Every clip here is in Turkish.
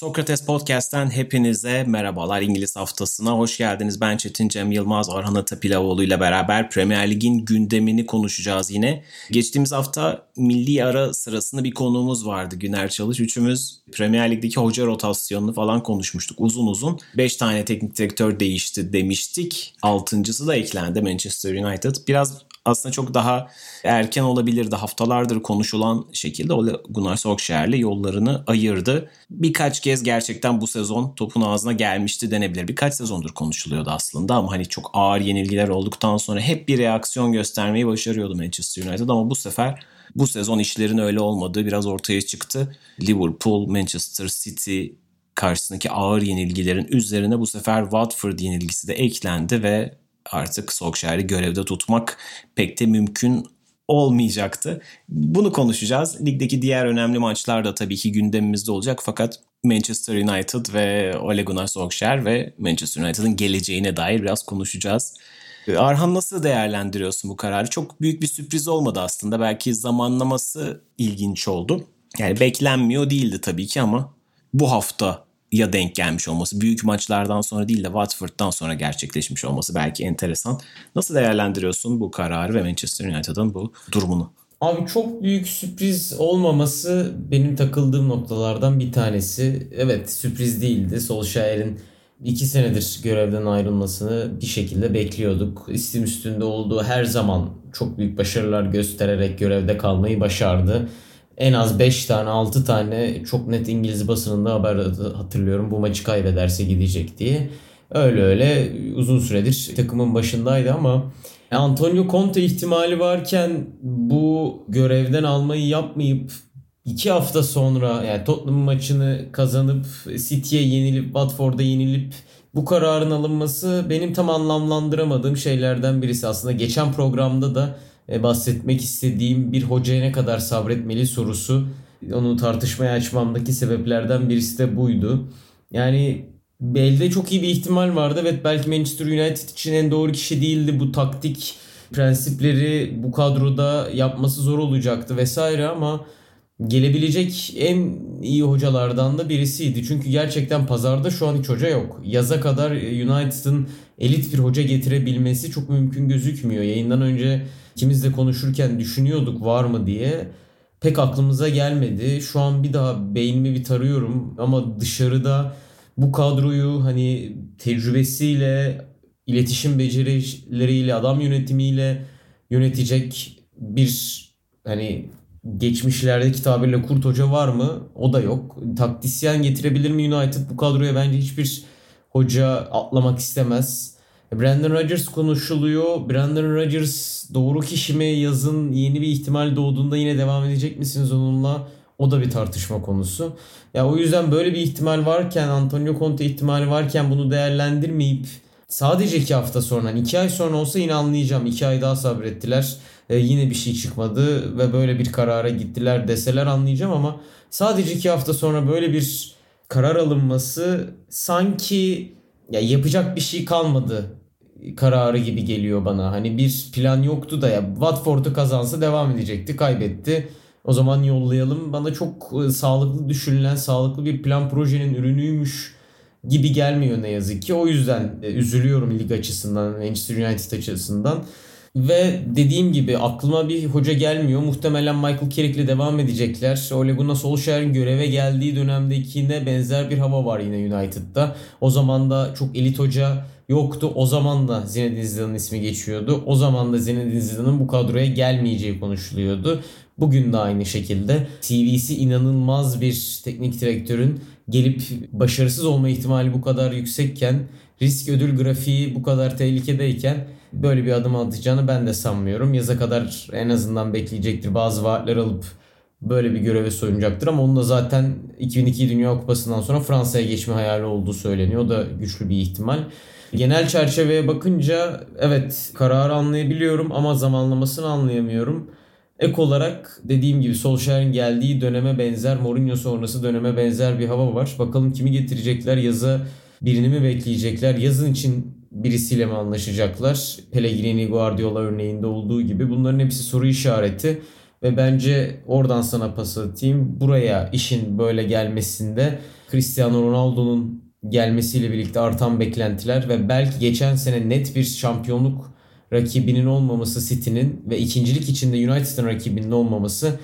Sokrates Podcast'ten hepinize merhabalar. İngiliz haftasına hoş geldiniz. Ben Çetin Cem Yılmaz, Orhan Atapilavoğlu ile beraber Premier Lig'in gündemini konuşacağız yine. Geçtiğimiz hafta milli ara sırasında bir konuğumuz vardı Güner Çalış. Üçümüz Premier Lig'deki hoca rotasyonunu falan konuşmuştuk uzun uzun. 5 tane teknik direktör değişti demiştik. Altıncısı da eklendi Manchester United. Biraz aslında çok daha erken olabilirdi. Haftalardır konuşulan şekilde Ole Gunnar Solskjaer'le yollarını ayırdı. Birkaç kez gerçekten bu sezon topun ağzına gelmişti denebilir. Birkaç sezondur konuşuluyordu aslında ama hani çok ağır yenilgiler olduktan sonra hep bir reaksiyon göstermeyi başarıyordu Manchester United ama bu sefer bu sezon işlerin öyle olmadığı biraz ortaya çıktı. Liverpool, Manchester City karşısındaki ağır yenilgilerin üzerine bu sefer Watford yenilgisi de eklendi ve artık Solskjaer'i görevde tutmak pek de mümkün olmayacaktı. Bunu konuşacağız. Ligdeki diğer önemli maçlar da tabii ki gündemimizde olacak fakat Manchester United ve Ole Gunnar Solskjaer ve Manchester United'ın geleceğine dair biraz konuşacağız. Arhan nasıl değerlendiriyorsun bu kararı? Çok büyük bir sürpriz olmadı aslında. Belki zamanlaması ilginç oldu. Yani beklenmiyor değildi tabii ki ama bu hafta ya denk gelmiş olması, büyük maçlardan sonra değil de Watford'dan sonra gerçekleşmiş olması belki enteresan. Nasıl değerlendiriyorsun bu kararı ve Manchester United'ın bu durumunu? Abi çok büyük sürpriz olmaması benim takıldığım noktalardan bir tanesi. Evet sürpriz değildi. Solskjaer'in iki senedir görevden ayrılmasını bir şekilde bekliyorduk. İstim üstünde olduğu her zaman çok büyük başarılar göstererek görevde kalmayı başardı en az 5 tane 6 tane çok net İngiliz basınında haber hatırlıyorum bu maçı kaybederse gidecek diye. Öyle öyle uzun süredir takımın başındaydı ama Antonio Conte ihtimali varken bu görevden almayı yapmayıp 2 hafta sonra yani Tottenham maçını kazanıp City'ye yenilip Watford'a yenilip bu kararın alınması benim tam anlamlandıramadığım şeylerden birisi. Aslında geçen programda da bahsetmek istediğim bir hocaya ne kadar sabretmeli sorusu onu tartışmaya açmamdaki sebeplerden birisi de buydu. Yani elde çok iyi bir ihtimal vardı. Evet belki Manchester United için en doğru kişi değildi. Bu taktik prensipleri bu kadroda yapması zor olacaktı vesaire ama gelebilecek en iyi hocalardan da birisiydi. Çünkü gerçekten pazarda şu an hiç hoca yok. Yaza kadar United'ın elit bir hoca getirebilmesi çok mümkün gözükmüyor. Yayından önce ikimiz konuşurken düşünüyorduk var mı diye. Pek aklımıza gelmedi. Şu an bir daha beynimi bir tarıyorum ama dışarıda bu kadroyu hani tecrübesiyle, iletişim becerileriyle, adam yönetimiyle yönetecek bir hani geçmişlerdeki tabirle kurt hoca var mı? O da yok. Taktisyen getirebilir mi United? Bu kadroya bence hiçbir hoca atlamak istemez. Brandon Rodgers konuşuluyor. Brandon Rodgers doğru kişi mi yazın yeni bir ihtimal doğduğunda yine devam edecek misiniz onunla? O da bir tartışma konusu. Ya o yüzden böyle bir ihtimal varken Antonio Conte ihtimali varken bunu değerlendirmeyip sadece iki hafta sonra hani iki ay sonra olsa yine anlayacağım. iki ay daha sabrettiler. Ee, yine bir şey çıkmadı ve böyle bir karara gittiler deseler anlayacağım ama sadece iki hafta sonra böyle bir karar alınması sanki ya yapacak bir şey kalmadı kararı gibi geliyor bana. Hani bir plan yoktu da ya Watford'u kazansa devam edecekti. Kaybetti. O zaman yollayalım. Bana çok e, sağlıklı düşünülen, sağlıklı bir plan projenin ürünüymüş gibi gelmiyor ne yazık ki. O yüzden e, üzülüyorum lig açısından, Manchester United açısından. Ve dediğim gibi aklıma bir hoca gelmiyor. Muhtemelen Michael Carrick'le devam edecekler. Ole Gunnar Solskjaer'in göreve geldiği dönemdekine benzer bir hava var yine United'da. O zaman da çok elit hoca yoktu. O zaman da Zinedine Zidane'ın ismi geçiyordu. O zaman da Zinedine Zidane'ın bu kadroya gelmeyeceği konuşuluyordu. Bugün de aynı şekilde TV'si inanılmaz bir teknik direktörün gelip başarısız olma ihtimali bu kadar yüksekken risk ödül grafiği bu kadar tehlikedeyken böyle bir adım atacağını ben de sanmıyorum. Yaza kadar en azından bekleyecektir. Bazı vaatler alıp böyle bir göreve soyunacaktır ama onun da zaten 2002 Dünya Kupası'ndan sonra Fransa'ya geçme hayali olduğu söyleniyor. O da güçlü bir ihtimal. Genel çerçeveye bakınca evet kararı anlayabiliyorum ama zamanlamasını anlayamıyorum. Ek olarak dediğim gibi Solskjaer'in geldiği döneme benzer, Mourinho sonrası döneme benzer bir hava var. Bakalım kimi getirecekler yaza birini mi bekleyecekler? Yazın için birisiyle mi anlaşacaklar? Pellegrini, Guardiola örneğinde olduğu gibi. Bunların hepsi soru işareti. Ve bence oradan sana pas atayım. Buraya işin böyle gelmesinde Cristiano Ronaldo'nun gelmesiyle birlikte artan beklentiler ve belki geçen sene net bir şampiyonluk rakibinin olmaması City'nin ve ikincilik içinde United'ın rakibinin olmaması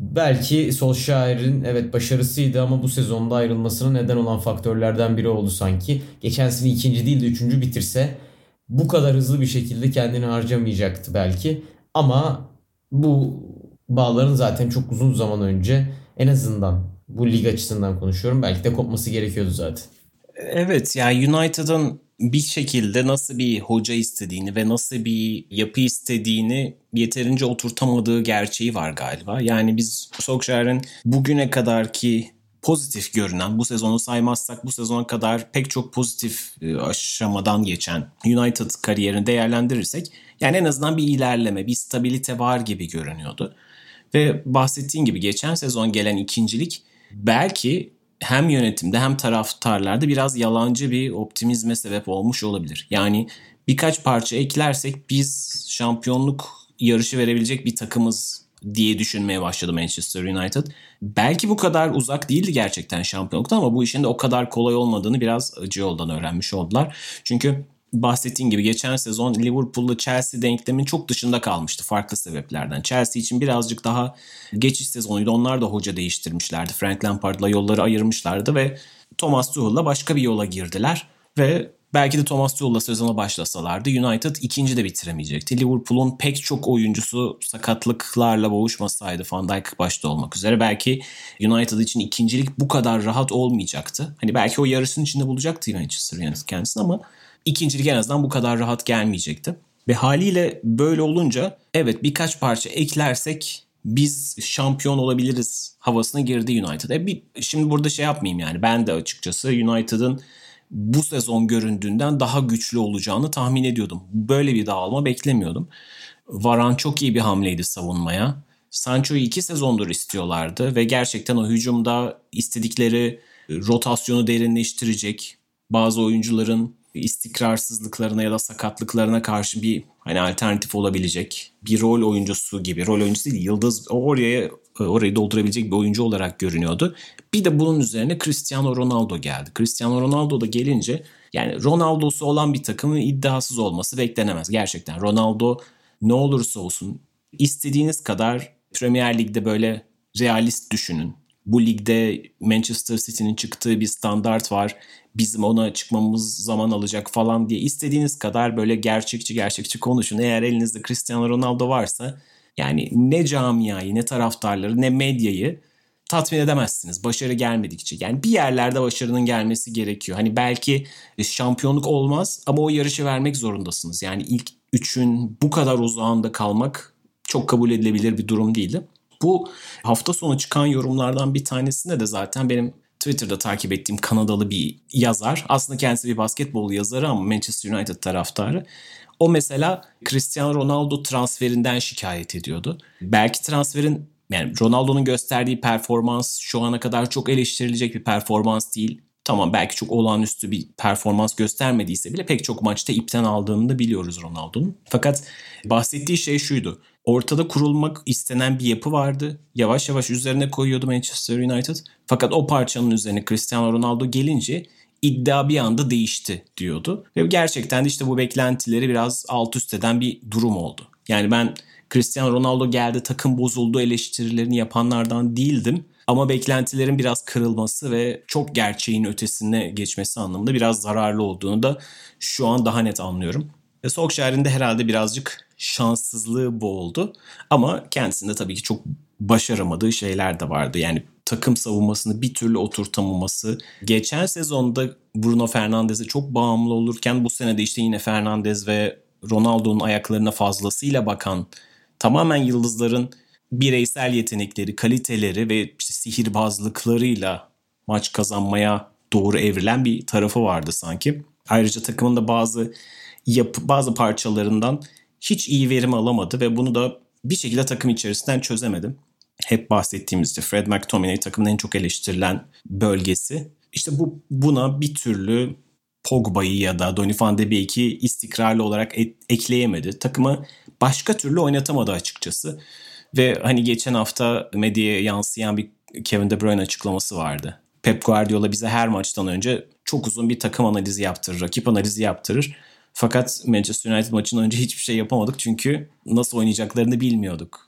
belki Solskjaer'in evet başarısıydı ama bu sezonda ayrılmasına neden olan faktörlerden biri oldu sanki. Geçen sene ikinci değil de üçüncü bitirse bu kadar hızlı bir şekilde kendini harcamayacaktı belki. Ama bu bağların zaten çok uzun zaman önce en azından bu lig açısından konuşuyorum. Belki de kopması gerekiyordu zaten. Evet yani United'ın bir şekilde nasıl bir hoca istediğini ve nasıl bir yapı istediğini yeterince oturtamadığı gerçeği var galiba. Yani biz Solskjaer'in bugüne kadar ki pozitif görünen bu sezonu saymazsak bu sezona kadar pek çok pozitif e, aşamadan geçen United kariyerini değerlendirirsek yani en azından bir ilerleme, bir stabilite var gibi görünüyordu. Ve bahsettiğin gibi geçen sezon gelen ikincilik belki hem yönetimde hem taraftarlarda biraz yalancı bir optimizme sebep olmuş olabilir. Yani birkaç parça eklersek biz şampiyonluk yarışı verebilecek bir takımız diye düşünmeye başladı Manchester United. Belki bu kadar uzak değildi gerçekten şampiyonluktan ama bu işin de o kadar kolay olmadığını biraz acı yoldan öğrenmiş oldular. Çünkü bahsettiğin gibi geçen sezon Liverpool'la Chelsea denklemin çok dışında kalmıştı farklı sebeplerden. Chelsea için birazcık daha geçiş sezonuydu. Onlar da hoca değiştirmişlerdi. Frank Lampard'la yolları ayırmışlardı ve Thomas Tuchel'la başka bir yola girdiler ve belki de Thomas Tuchel'la sezona başlasalardı United ikinci de bitiremeyecekti. Liverpool'un pek çok oyuncusu sakatlıklarla boğuşmasaydı Van Dijk başta olmak üzere belki United için ikincilik bu kadar rahat olmayacaktı. Hani belki o yarısının içinde bulacaktı Manchester United kendisini ama ikincilik en azından bu kadar rahat gelmeyecekti. Ve haliyle böyle olunca evet birkaç parça eklersek biz şampiyon olabiliriz havasına girdi United. E bir, şimdi burada şey yapmayayım yani ben de açıkçası United'ın bu sezon göründüğünden daha güçlü olacağını tahmin ediyordum. Böyle bir dağılma beklemiyordum. Varan çok iyi bir hamleydi savunmaya. Sancho'yu iki sezondur istiyorlardı ve gerçekten o hücumda istedikleri rotasyonu derinleştirecek bazı oyuncuların istikrarsızlıklarına ya da sakatlıklarına karşı bir hani alternatif olabilecek bir rol oyuncusu gibi. Rol oyuncusu değil, yıldız oraya orayı doldurabilecek bir oyuncu olarak görünüyordu. Bir de bunun üzerine Cristiano Ronaldo geldi. Cristiano Ronaldo da gelince yani Ronaldo'su olan bir takımın iddiasız olması beklenemez gerçekten. Ronaldo ne olursa olsun istediğiniz kadar Premier Lig'de böyle realist düşünün. Bu ligde Manchester City'nin çıktığı bir standart var bizim ona çıkmamız zaman alacak falan diye istediğiniz kadar böyle gerçekçi gerçekçi konuşun. Eğer elinizde Cristiano Ronaldo varsa yani ne camiayı ne taraftarları ne medyayı tatmin edemezsiniz başarı gelmedikçe. Yani bir yerlerde başarının gelmesi gerekiyor. Hani belki şampiyonluk olmaz ama o yarışı vermek zorundasınız. Yani ilk üçün bu kadar uzağında kalmak çok kabul edilebilir bir durum değildi. Bu hafta sonu çıkan yorumlardan bir tanesinde de zaten benim Twitter'da takip ettiğim Kanadalı bir yazar. Aslında kendisi bir basketbol yazarı ama Manchester United taraftarı. O mesela Cristiano Ronaldo transferinden şikayet ediyordu. Belki transferin yani Ronaldo'nun gösterdiği performans şu ana kadar çok eleştirilecek bir performans değil. Tamam belki çok olağanüstü bir performans göstermediyse bile pek çok maçta ipten aldığını da biliyoruz Ronaldo'nun. Fakat bahsettiği şey şuydu. Ortada kurulmak istenen bir yapı vardı. Yavaş yavaş üzerine koyuyordu Manchester United. Fakat o parçanın üzerine Cristiano Ronaldo gelince iddia bir anda değişti diyordu. Ve gerçekten de işte bu beklentileri biraz alt üst eden bir durum oldu. Yani ben Cristiano Ronaldo geldi takım bozuldu eleştirilerini yapanlardan değildim. Ama beklentilerin biraz kırılması ve çok gerçeğin ötesine geçmesi anlamında biraz zararlı olduğunu da şu an daha net anlıyorum. Ve Solskjaer'in de herhalde birazcık şanssızlığı bu oldu. Ama kendisinde tabii ki çok başaramadığı şeyler de vardı. Yani takım savunmasını bir türlü oturtamaması. Geçen sezonda Bruno Fernandes'e çok bağımlı olurken bu sene de işte yine Fernandes ve Ronaldo'nun ayaklarına fazlasıyla bakan tamamen yıldızların bireysel yetenekleri, kaliteleri ve işte sihirbazlıklarıyla maç kazanmaya doğru evrilen bir tarafı vardı sanki. Ayrıca takımın da bazı yapı, bazı parçalarından hiç iyi verim alamadı ve bunu da bir şekilde takım içerisinden çözemedim. Hep bahsettiğimiz işte Fred McTominay takımın en çok eleştirilen bölgesi. İşte bu buna bir türlü Pogba'yı ya da Donny van de Beek'i istikrarlı olarak et, ekleyemedi. Takımı başka türlü oynatamadı açıkçası. Ve hani geçen hafta medyaya yansıyan bir Kevin De Bruyne açıklaması vardı. Pep Guardiola bize her maçtan önce çok uzun bir takım analizi yaptırır, rakip analizi yaptırır. Fakat Manchester United maçından önce hiçbir şey yapamadık çünkü nasıl oynayacaklarını bilmiyorduk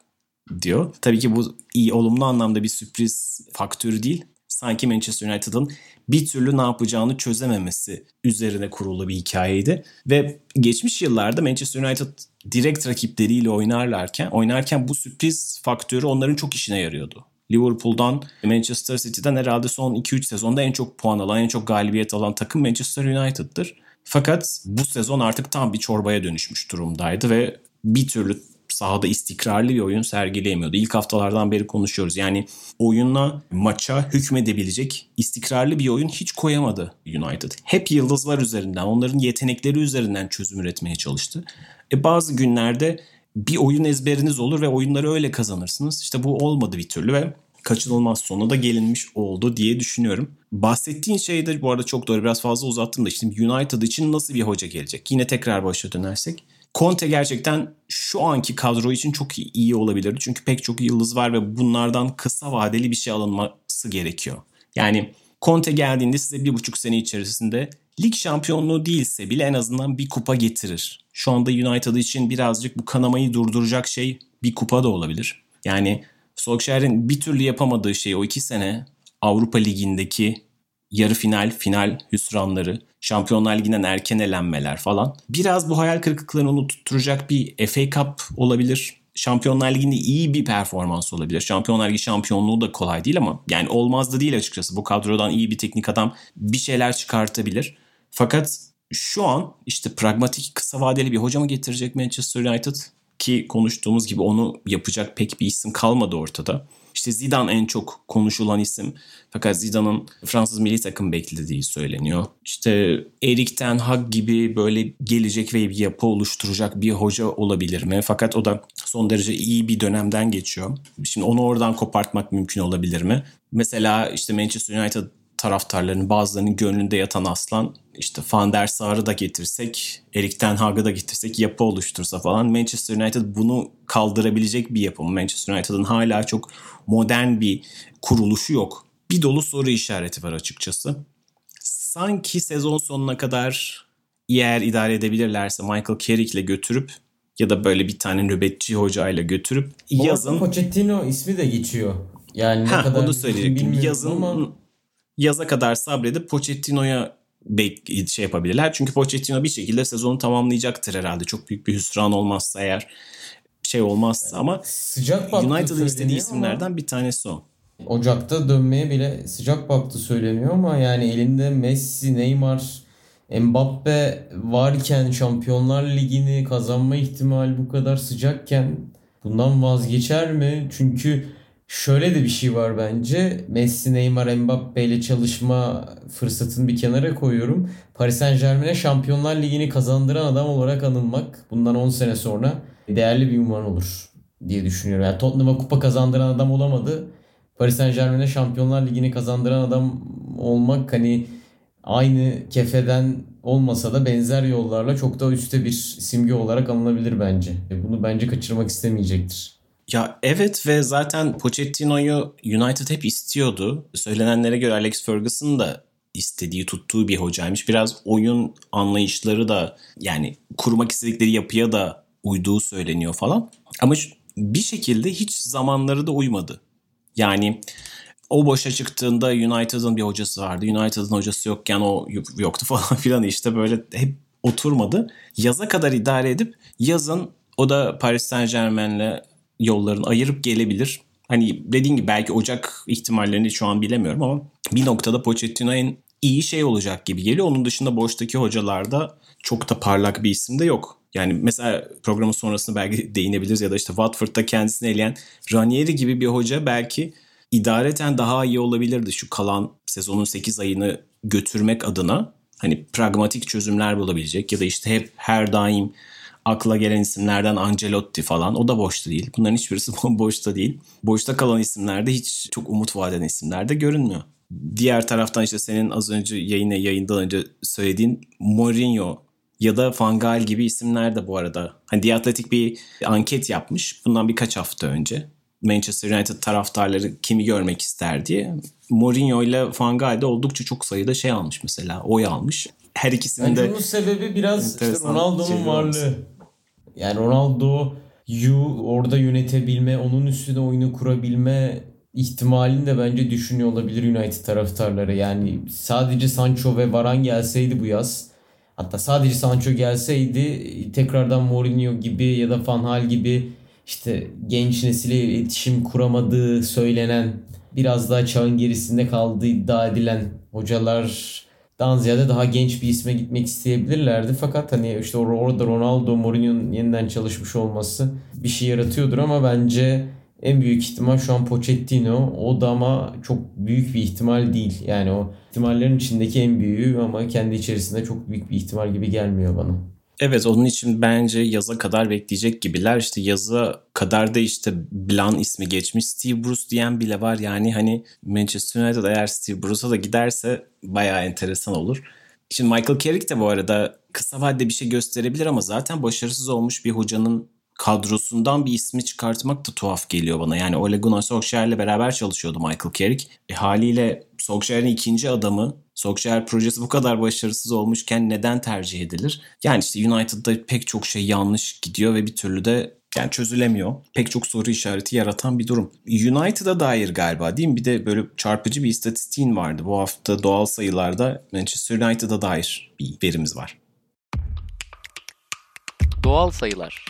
diyor. Tabii ki bu iyi olumlu anlamda bir sürpriz faktörü değil. Sanki Manchester United'ın bir türlü ne yapacağını çözememesi üzerine kurulu bir hikayeydi. Ve geçmiş yıllarda Manchester United direkt rakipleriyle oynarlarken oynarken bu sürpriz faktörü onların çok işine yarıyordu. Liverpool'dan Manchester City'den herhalde son 2-3 sezonda en çok puan alan, en çok galibiyet alan takım Manchester United'dır. Fakat bu sezon artık tam bir çorbaya dönüşmüş durumdaydı ve bir türlü sahada istikrarlı bir oyun sergileyemiyordu. İlk haftalardan beri konuşuyoruz. Yani oyunla maça hükmedebilecek istikrarlı bir oyun hiç koyamadı United. Hep yıldızlar üzerinden, onların yetenekleri üzerinden çözüm üretmeye çalıştı. E bazı günlerde bir oyun ezberiniz olur ve oyunları öyle kazanırsınız. İşte bu olmadı bir türlü ve kaçınılmaz sona da gelinmiş oldu diye düşünüyorum. Bahsettiğin şey de bu arada çok doğru biraz fazla uzattım da şimdi United için nasıl bir hoca gelecek? Yine tekrar başa dönersek. Conte gerçekten şu anki kadro için çok iyi olabilirdi. Çünkü pek çok yıldız var ve bunlardan kısa vadeli bir şey alınması gerekiyor. Yani Conte geldiğinde size bir buçuk sene içerisinde lig şampiyonluğu değilse bile en azından bir kupa getirir. Şu anda United için birazcık bu kanamayı durduracak şey bir kupa da olabilir. Yani Solskjaer'in bir türlü yapamadığı şey o iki sene Avrupa Ligi'ndeki yarı final, final hüsranları, Şampiyonlar Ligi'nden erken elenmeler falan. Biraz bu hayal kırıklıklarını unutturacak bir FA Cup olabilir. Şampiyonlar Ligi'nde iyi bir performans olabilir. Şampiyonlar Ligi şampiyonluğu da kolay değil ama yani olmaz da değil açıkçası. Bu kadrodan iyi bir teknik adam bir şeyler çıkartabilir. Fakat şu an işte pragmatik kısa vadeli bir hoca mı getirecek Manchester United? Ki konuştuğumuz gibi onu yapacak pek bir isim kalmadı ortada. İşte Zidane en çok konuşulan isim. Fakat Zidane'ın Fransız milli takım beklediği söyleniyor. İşte Erik Ten Hag gibi böyle gelecek ve bir yapı oluşturacak bir hoca olabilir mi? Fakat o da son derece iyi bir dönemden geçiyor. Şimdi onu oradan kopartmak mümkün olabilir mi? Mesela işte Manchester United taraftarlarının bazılarının gönlünde yatan aslan işte Van der Sar'ı da getirsek, Erik Ten Hag'ı da getirsek yapı oluştursa falan Manchester United bunu kaldırabilecek bir yapı mı? Manchester United'ın hala çok modern bir kuruluşu yok. Bir dolu soru işareti var açıkçası. Sanki sezon sonuna kadar eğer idare edebilirlerse Michael Carrick'le götürüp ya da böyle bir tane nöbetçi hocayla götürüp Bu yazın... Pochettino ismi de geçiyor. Yani ne ha, kadar onu söyleyecektim. Yazın ama... yaza kadar sabredip Pochettino'ya şey yapabilirler. Çünkü Pochettino bir şekilde sezonu tamamlayacaktır herhalde. Çok büyük bir hüsran olmazsa eğer şey olmazsa ama sıcak United'ın istediği isimlerden bir tanesi o. Ocak'ta dönmeye bile sıcak baktı söyleniyor ama yani elinde Messi, Neymar, Mbappe varken Şampiyonlar Ligi'ni kazanma ihtimali bu kadar sıcakken bundan vazgeçer mi? Çünkü şöyle de bir şey var bence. Messi, Neymar, Mbappe ile çalışma fırsatını bir kenara koyuyorum. Paris Saint Germain'e Şampiyonlar Ligi'ni kazandıran adam olarak anılmak bundan 10 sene sonra değerli bir ünvan olur diye düşünüyorum. Yani Tottenham'a kupa kazandıran adam olamadı. Paris Saint Germain'e Şampiyonlar Ligi'ni kazandıran adam olmak hani aynı kefeden olmasa da benzer yollarla çok daha üstte bir simge olarak anılabilir bence. Bunu bence kaçırmak istemeyecektir. Ya evet ve zaten Pochettino'yu United hep istiyordu. Söylenenlere göre Alex Ferguson da istediği, tuttuğu bir hocaymış. Biraz oyun anlayışları da yani kurmak istedikleri yapıya da uyduğu söyleniyor falan. Ama bir şekilde hiç zamanları da uymadı. Yani o boşa çıktığında United'ın bir hocası vardı. United'ın hocası yokken o yoktu falan filan işte böyle hep oturmadı. Yaza kadar idare edip yazın o da Paris Saint Germain'le yollarını ayırıp gelebilir. Hani dediğim gibi belki Ocak ihtimallerini şu an bilemiyorum ama bir noktada Pochettino'nun iyi şey olacak gibi geliyor. Onun dışında boştaki hocalarda çok da parlak bir isim de yok. Yani mesela programın sonrasında belki değinebiliriz ya da işte Watford'da kendisini eleyen Ranieri gibi bir hoca belki idareten daha iyi olabilirdi şu kalan sezonun 8 ayını götürmek adına. Hani pragmatik çözümler bulabilecek ya da işte hep her daim akla gelen isimlerden Ancelotti falan o da boşta değil. Bunların hiçbirisi boşta değil. Boşta kalan isimlerde hiç çok umut vaden isimler de görünmüyor. Diğer taraftan işte senin az önce yayına yayından önce söylediğin Mourinho ya da Fangal gibi isimler de bu arada. Hani The Athletic bir anket yapmış bundan birkaç hafta önce. Manchester United taraftarları kimi görmek ister diye. Mourinho ile Van Gaal de oldukça çok sayıda şey almış mesela. Oy almış. Her ikisinin Bence de... bunun sebebi biraz işte Ronaldo'nun varlığı. Yani Ronaldo'yu orada yönetebilme, onun üstüne oyunu kurabilme ihtimalini de bence düşünüyor olabilir United taraftarları. Yani sadece Sancho ve Varane gelseydi bu yaz hatta sadece Sancho gelseydi tekrardan Mourinho gibi ya da Van Hal gibi işte genç nesile iletişim kuramadığı söylenen biraz daha çağın gerisinde kaldığı iddia edilen hocalardan ziyade daha genç bir isme gitmek isteyebilirlerdi. Fakat hani işte or- orada Ronaldo, Mourinho'nun yeniden çalışmış olması bir şey yaratıyordur ama bence en büyük ihtimal şu an Pochettino. O da ama çok büyük bir ihtimal değil. Yani o ihtimallerin içindeki en büyüğü ama kendi içerisinde çok büyük bir ihtimal gibi gelmiyor bana. Evet onun için bence yaza kadar bekleyecek gibiler. İşte yaza kadar da işte Blan ismi geçmiş. Steve Bruce diyen bile var. Yani hani Manchester United eğer Steve Bruce'a da giderse bayağı enteresan olur. Şimdi Michael Carrick de bu arada kısa vadede bir şey gösterebilir ama zaten başarısız olmuş bir hocanın kadrosundan bir ismi çıkartmak da tuhaf geliyor bana. Yani Ole Gunnar Solskjaer'le beraber çalışıyordu Michael Carrick. E, haliyle Solskjaer'in ikinci adamı Solskjaer projesi bu kadar başarısız olmuşken neden tercih edilir? Yani işte United'da pek çok şey yanlış gidiyor ve bir türlü de yani çözülemiyor. Pek çok soru işareti yaratan bir durum. United'a dair galiba değil mi? Bir de böyle çarpıcı bir istatistiğin vardı. Bu hafta doğal sayılarda Manchester United'a dair bir verimiz var. Doğal sayılar.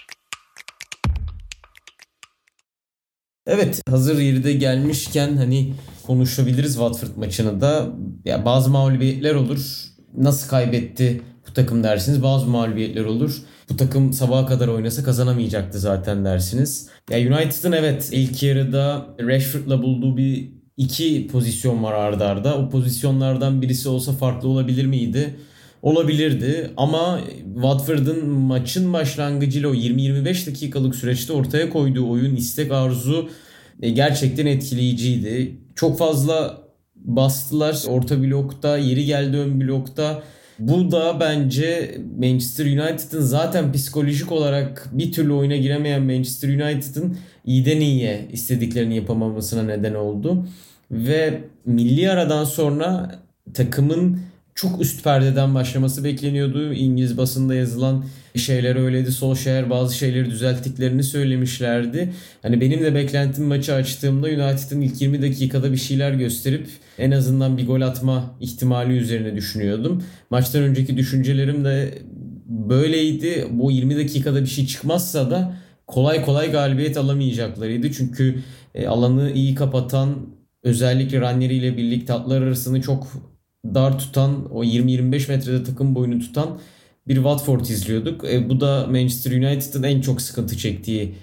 Evet hazır yeri de gelmişken hani konuşabiliriz Watford maçını da. Ya bazı mağlubiyetler olur. Nasıl kaybetti bu takım dersiniz. Bazı mağlubiyetler olur. Bu takım sabaha kadar oynasa kazanamayacaktı zaten dersiniz. Ya United'ın evet ilk yarıda Rashford'la bulduğu bir iki pozisyon var ardarda. Arda. O pozisyonlardan birisi olsa farklı olabilir miydi? Olabilirdi ama Watford'ın maçın başlangıcıyla o 20-25 dakikalık süreçte ortaya koyduğu oyun, istek, arzu e, gerçekten etkileyiciydi. Çok fazla bastılar orta blokta, yeri geldi ön blokta. Bu da bence Manchester United'ın zaten psikolojik olarak bir türlü oyuna giremeyen Manchester United'ın iyiden iyiye istediklerini yapamamasına neden oldu. Ve milli aradan sonra takımın çok üst perdeden başlaması bekleniyordu. İngiliz basında yazılan şeyler öyleydi. Solskjaer bazı şeyleri düzelttiklerini söylemişlerdi. Hani benim de beklentim maçı açtığımda United'ın ilk 20 dakikada bir şeyler gösterip en azından bir gol atma ihtimali üzerine düşünüyordum. Maçtan önceki düşüncelerim de böyleydi. Bu 20 dakikada bir şey çıkmazsa da kolay kolay galibiyet alamayacaklarıydı. Çünkü e, alanı iyi kapatan özellikle Ranieri ile birlikte atlar arasını çok dar tutan o 20-25 metrede takım boyunu tutan bir Watford izliyorduk. E, bu da Manchester United'ın en çok sıkıntı çektiği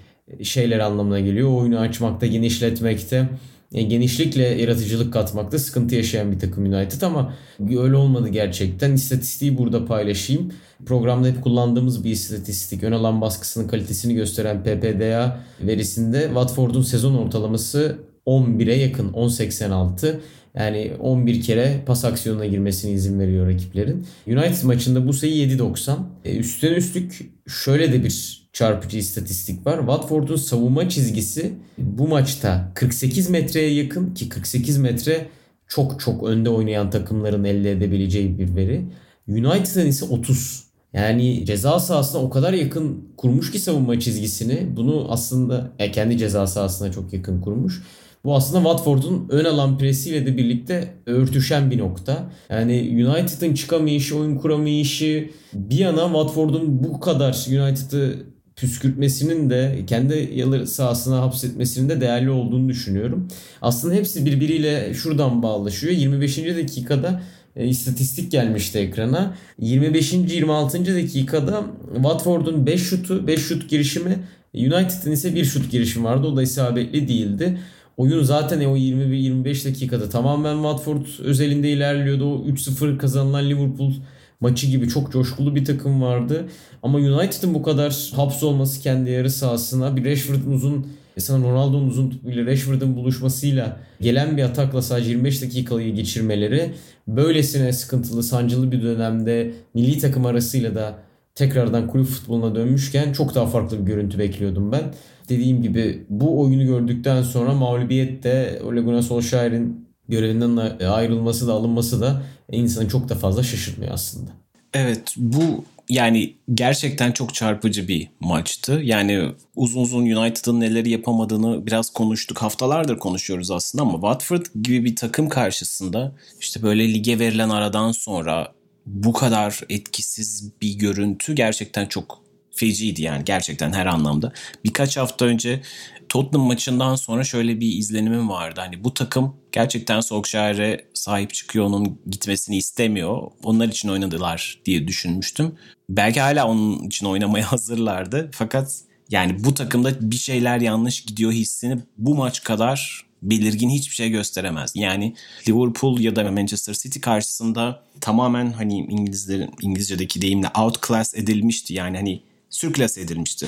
şeyler anlamına geliyor. Oyunu açmakta, genişletmekte, e, genişlikle yaratıcılık katmakta sıkıntı yaşayan bir takım United ama öyle olmadı gerçekten. İstatistiği burada paylaşayım. Programda hep kullandığımız bir istatistik. Ön alan baskısının kalitesini gösteren PPDA verisinde Watford'un sezon ortalaması 11'e yakın 10.86. Yani 11 kere pas aksiyonuna girmesine izin veriyor rakiplerin. United maçında bu sayı 7.90. E, üstten üstlük şöyle de bir çarpıcı istatistik var. Watford'un savunma çizgisi bu maçta 48 metreye yakın ki 48 metre çok çok önde oynayan takımların elde edebileceği bir veri. United'ın ise 30. Yani ceza sahasına o kadar yakın kurmuş ki savunma çizgisini. Bunu aslında ya kendi ceza sahasına çok yakın kurmuş. Bu aslında Watford'un ön alan presiyle de birlikte örtüşen bir nokta. Yani United'ın çıkamayışı, oyun kuramayışı bir yana Watford'un bu kadar United'ı püskürtmesinin de kendi yalı sahasına hapsetmesinin de değerli olduğunu düşünüyorum. Aslında hepsi birbiriyle şuradan bağlaşıyor. 25. dakikada e, istatistik gelmişti ekrana. 25. 26. dakikada Watford'un 5 şutu, 5 şut girişimi, United'ın ise 1 şut girişimi vardı. O da isabetli değildi. Oyun zaten o 21-25 dakikada tamamen Watford özelinde ilerliyordu. O 3-0 kazanılan Liverpool maçı gibi çok coşkulu bir takım vardı. Ama United'ın bu kadar hapsolması kendi yarı sahasına bir Rashford'un uzun sanırım Ronaldo'nun uzun ile Rashford'un buluşmasıyla gelen bir atakla sadece 25 dakikayı geçirmeleri böylesine sıkıntılı, sancılı bir dönemde milli takım arasıyla da tekrardan kulüp futboluna dönmüşken çok daha farklı bir görüntü bekliyordum ben. Dediğim gibi bu oyunu gördükten sonra mağlubiyette Ole Gunnar Solskjaer'in görevinden ayrılması da alınması da insanı çok da fazla şaşırtmıyor aslında. Evet bu yani gerçekten çok çarpıcı bir maçtı. Yani uzun uzun United'ın neleri yapamadığını biraz konuştuk. Haftalardır konuşuyoruz aslında ama Watford gibi bir takım karşısında işte böyle lige verilen aradan sonra bu kadar etkisiz bir görüntü gerçekten çok feciydi yani gerçekten her anlamda. Birkaç hafta önce Tottenham maçından sonra şöyle bir izlenimim vardı. Hani bu takım gerçekten Solskjaer'e sahip çıkıyor, onun gitmesini istemiyor. Onlar için oynadılar diye düşünmüştüm. Belki hala onun için oynamaya hazırlardı. Fakat yani bu takımda bir şeyler yanlış gidiyor hissini bu maç kadar belirgin hiçbir şey gösteremez. Yani Liverpool ya da Manchester City karşısında tamamen hani İngilizlerin İngilizce'deki deyimle outclass edilmişti. Yani hani sürklase edilmişti.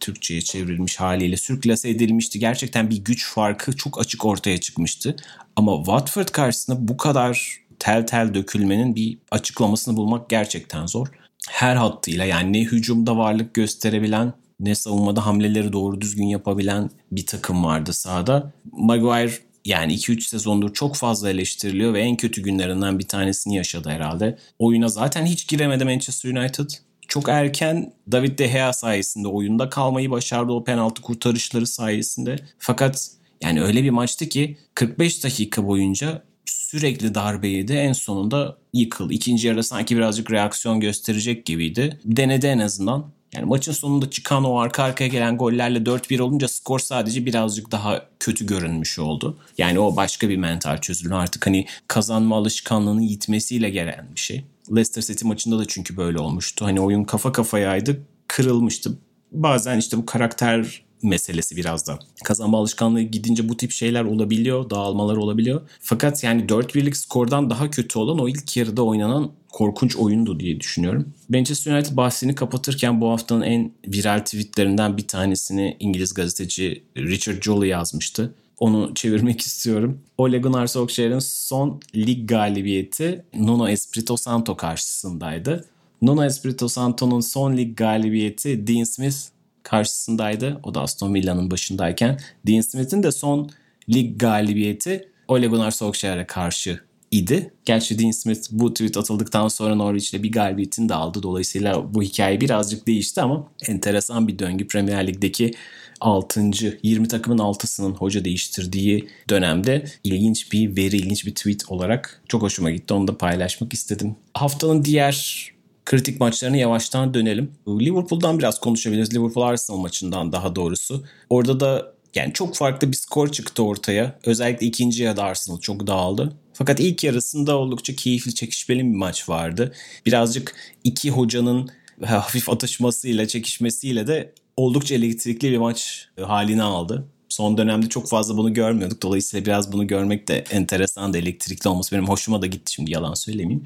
Türkçe'ye çevrilmiş haliyle sürklase edilmişti. Gerçekten bir güç farkı çok açık ortaya çıkmıştı. Ama Watford karşısında bu kadar tel tel dökülmenin bir açıklamasını bulmak gerçekten zor. Her hattıyla yani ne hücumda varlık gösterebilen ne savunmada hamleleri doğru düzgün yapabilen bir takım vardı sahada. Maguire yani 2-3 sezondur çok fazla eleştiriliyor ve en kötü günlerinden bir tanesini yaşadı herhalde. Oyuna zaten hiç giremedi Manchester United çok erken David De Gea sayesinde oyunda kalmayı başardı o penaltı kurtarışları sayesinde. Fakat yani öyle bir maçtı ki 45 dakika boyunca sürekli darbe yedi. En sonunda yıkıldı. İkinci yarıda sanki birazcık reaksiyon gösterecek gibiydi. Denedi en azından. Yani maçın sonunda çıkan o arka arkaya gelen gollerle 4-1 olunca skor sadece birazcık daha kötü görünmüş oldu. Yani o başka bir mental çözülme artık hani kazanma alışkanlığının yitmesiyle gelen bir şey. Leicester City maçında da çünkü böyle olmuştu. Hani oyun kafa kafayaydı, kırılmıştı. Bazen işte bu karakter meselesi biraz da. Kazanma alışkanlığı gidince bu tip şeyler olabiliyor, dağılmalar olabiliyor. Fakat yani 4-1'lik skordan daha kötü olan o ilk yarıda oynanan korkunç oyundu diye düşünüyorum. Manchester United bahsini kapatırken bu haftanın en viral tweetlerinden bir tanesini İngiliz gazeteci Richard Jolly yazmıştı onu çevirmek istiyorum. Ole Gunnar Solskjaer'in son lig galibiyeti Nuno Espirito Santo karşısındaydı. Nuno Espirito Santo'nun son lig galibiyeti Dean Smith karşısındaydı. O da Aston Villa'nın başındayken. Dean Smith'in de son lig galibiyeti Ole Gunnar Solskjaer'e karşı idi. Gerçi Dean Smith bu tweet atıldıktan sonra Norwich'le bir galibiyetini de aldı. Dolayısıyla bu hikaye birazcık değişti ama enteresan bir döngü Premier Lig'deki 6. 20 takımın 6'sının hoca değiştirdiği dönemde ilginç bir veri, ilginç bir tweet olarak çok hoşuma gitti. Onu da paylaşmak istedim. Haftanın diğer kritik maçlarına yavaştan dönelim. Liverpool'dan biraz konuşabiliriz. Liverpool Arsenal maçından daha doğrusu. Orada da yani çok farklı bir skor çıktı ortaya. Özellikle ikinci yarıda Arsenal çok dağıldı. Fakat ilk yarısında oldukça keyifli, çekişmeli bir maç vardı. Birazcık iki hocanın hafif atışmasıyla, çekişmesiyle de oldukça elektrikli bir maç halini aldı. Son dönemde çok fazla bunu görmüyorduk. Dolayısıyla biraz bunu görmek de enteresan da elektrikli olması benim hoşuma da gitti şimdi yalan söylemeyeyim.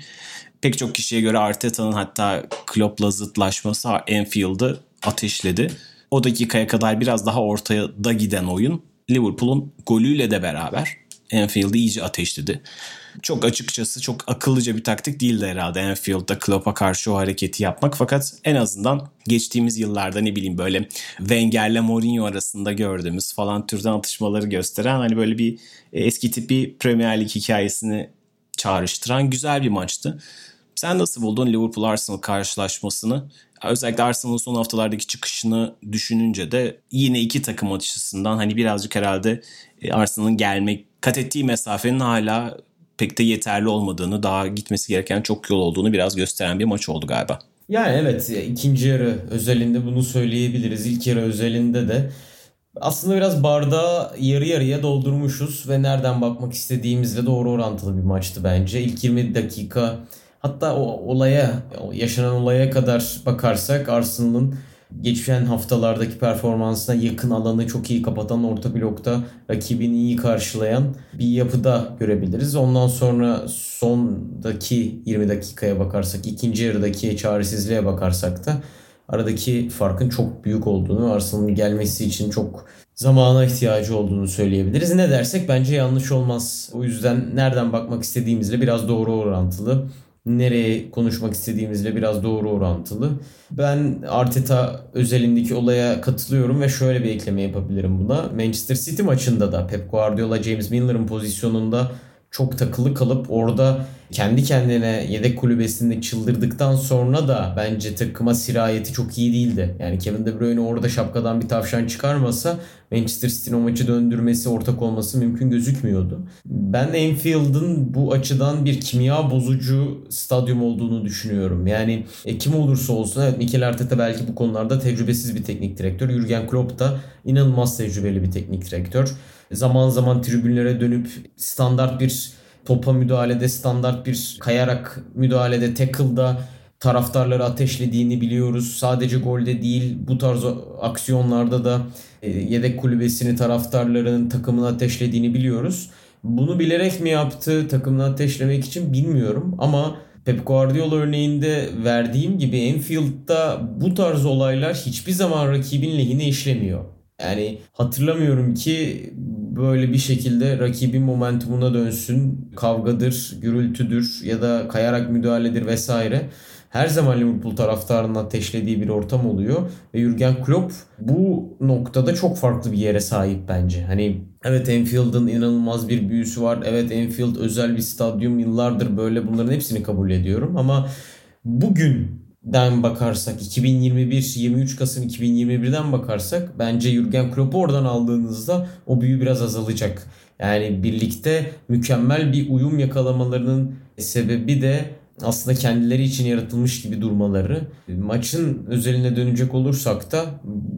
Pek çok kişiye göre Arteta'nın hatta Klopp'la zıtlaşması Enfield'ı ateşledi. O dakikaya kadar biraz daha ortaya da giden oyun Liverpool'un golüyle de beraber Enfield'ı iyice ateşledi. Çok açıkçası çok akıllıca bir taktik değildi herhalde Enfield'da Klopp'a karşı o hareketi yapmak. Fakat en azından geçtiğimiz yıllarda ne bileyim böyle Wenger'le Mourinho arasında gördüğümüz falan türden atışmaları gösteren hani böyle bir eski tipi Premier Lig hikayesini çağrıştıran güzel bir maçtı. Sen nasıl buldun Liverpool Arsenal karşılaşmasını? Özellikle Arsenal'ın son haftalardaki çıkışını düşününce de yine iki takım açısından hani birazcık herhalde e, Arsenal'ın gelmek kat ettiği mesafenin hala pek de yeterli olmadığını, daha gitmesi gereken çok yol olduğunu biraz gösteren bir maç oldu galiba. Yani evet ikinci yarı özelinde bunu söyleyebiliriz. İlk yarı özelinde de aslında biraz bardağı yarı yarıya doldurmuşuz ve nereden bakmak istediğimizle doğru orantılı bir maçtı bence. İlk 20 dakika hatta o olaya yaşanan olaya kadar bakarsak Arsenal'ın geçen haftalardaki performansına yakın alanı çok iyi kapatan orta blokta rakibini iyi karşılayan bir yapıda görebiliriz. Ondan sonra sondaki 20 dakikaya bakarsak, ikinci yarıdaki çaresizliğe bakarsak da aradaki farkın çok büyük olduğunu, Arsenal'ın gelmesi için çok zamana ihtiyacı olduğunu söyleyebiliriz. Ne dersek bence yanlış olmaz. O yüzden nereden bakmak istediğimizle biraz doğru orantılı. Nereye konuşmak istediğimizle biraz doğru orantılı. Ben Arteta özelindeki olaya katılıyorum ve şöyle bir ekleme yapabilirim buna. Manchester City maçında da Pep Guardiola James Milner'ın pozisyonunda çok takılı kalıp orada kendi kendine yedek kulübesinde çıldırdıktan sonra da bence takıma sirayeti çok iyi değildi. Yani Kevin De Bruyne orada şapkadan bir tavşan çıkarmasa Manchester City'nin o maçı döndürmesi, ortak olması mümkün gözükmüyordu. Ben Anfield'ın bu açıdan bir kimya bozucu stadyum olduğunu düşünüyorum. Yani e, kim olursa olsun evet Mikel Arteta belki bu konularda tecrübesiz bir teknik direktör. Jurgen Klopp da inanılmaz tecrübeli bir teknik direktör. Zaman zaman tribünlere dönüp standart bir topa müdahalede, standart bir kayarak müdahalede, tackle'da taraftarları ateşlediğini biliyoruz. Sadece golde değil bu tarz aksiyonlarda da e, yedek kulübesini taraftarların takımını ateşlediğini biliyoruz. Bunu bilerek mi yaptı takımını ateşlemek için bilmiyorum ama Pep Guardiola örneğinde verdiğim gibi Enfield'da bu tarz olaylar hiçbir zaman rakibin lehine işlemiyor. Yani hatırlamıyorum ki böyle bir şekilde rakibin momentumuna dönsün. Kavgadır, gürültüdür ya da kayarak müdahaledir vesaire. Her zaman Liverpool taraftarının ateşlediği bir ortam oluyor. Ve Jurgen Klopp bu noktada çok farklı bir yere sahip bence. Hani evet Enfield'ın inanılmaz bir büyüsü var. Evet Enfield özel bir stadyum yıllardır böyle bunların hepsini kabul ediyorum. Ama bugün den bakarsak 2021 23 Kasım 2021'den bakarsak bence Jurgen Klopp'u oradan aldığınızda o büyü biraz azalacak. Yani birlikte mükemmel bir uyum yakalamalarının sebebi de aslında kendileri için yaratılmış gibi durmaları. Maçın özeline dönecek olursak da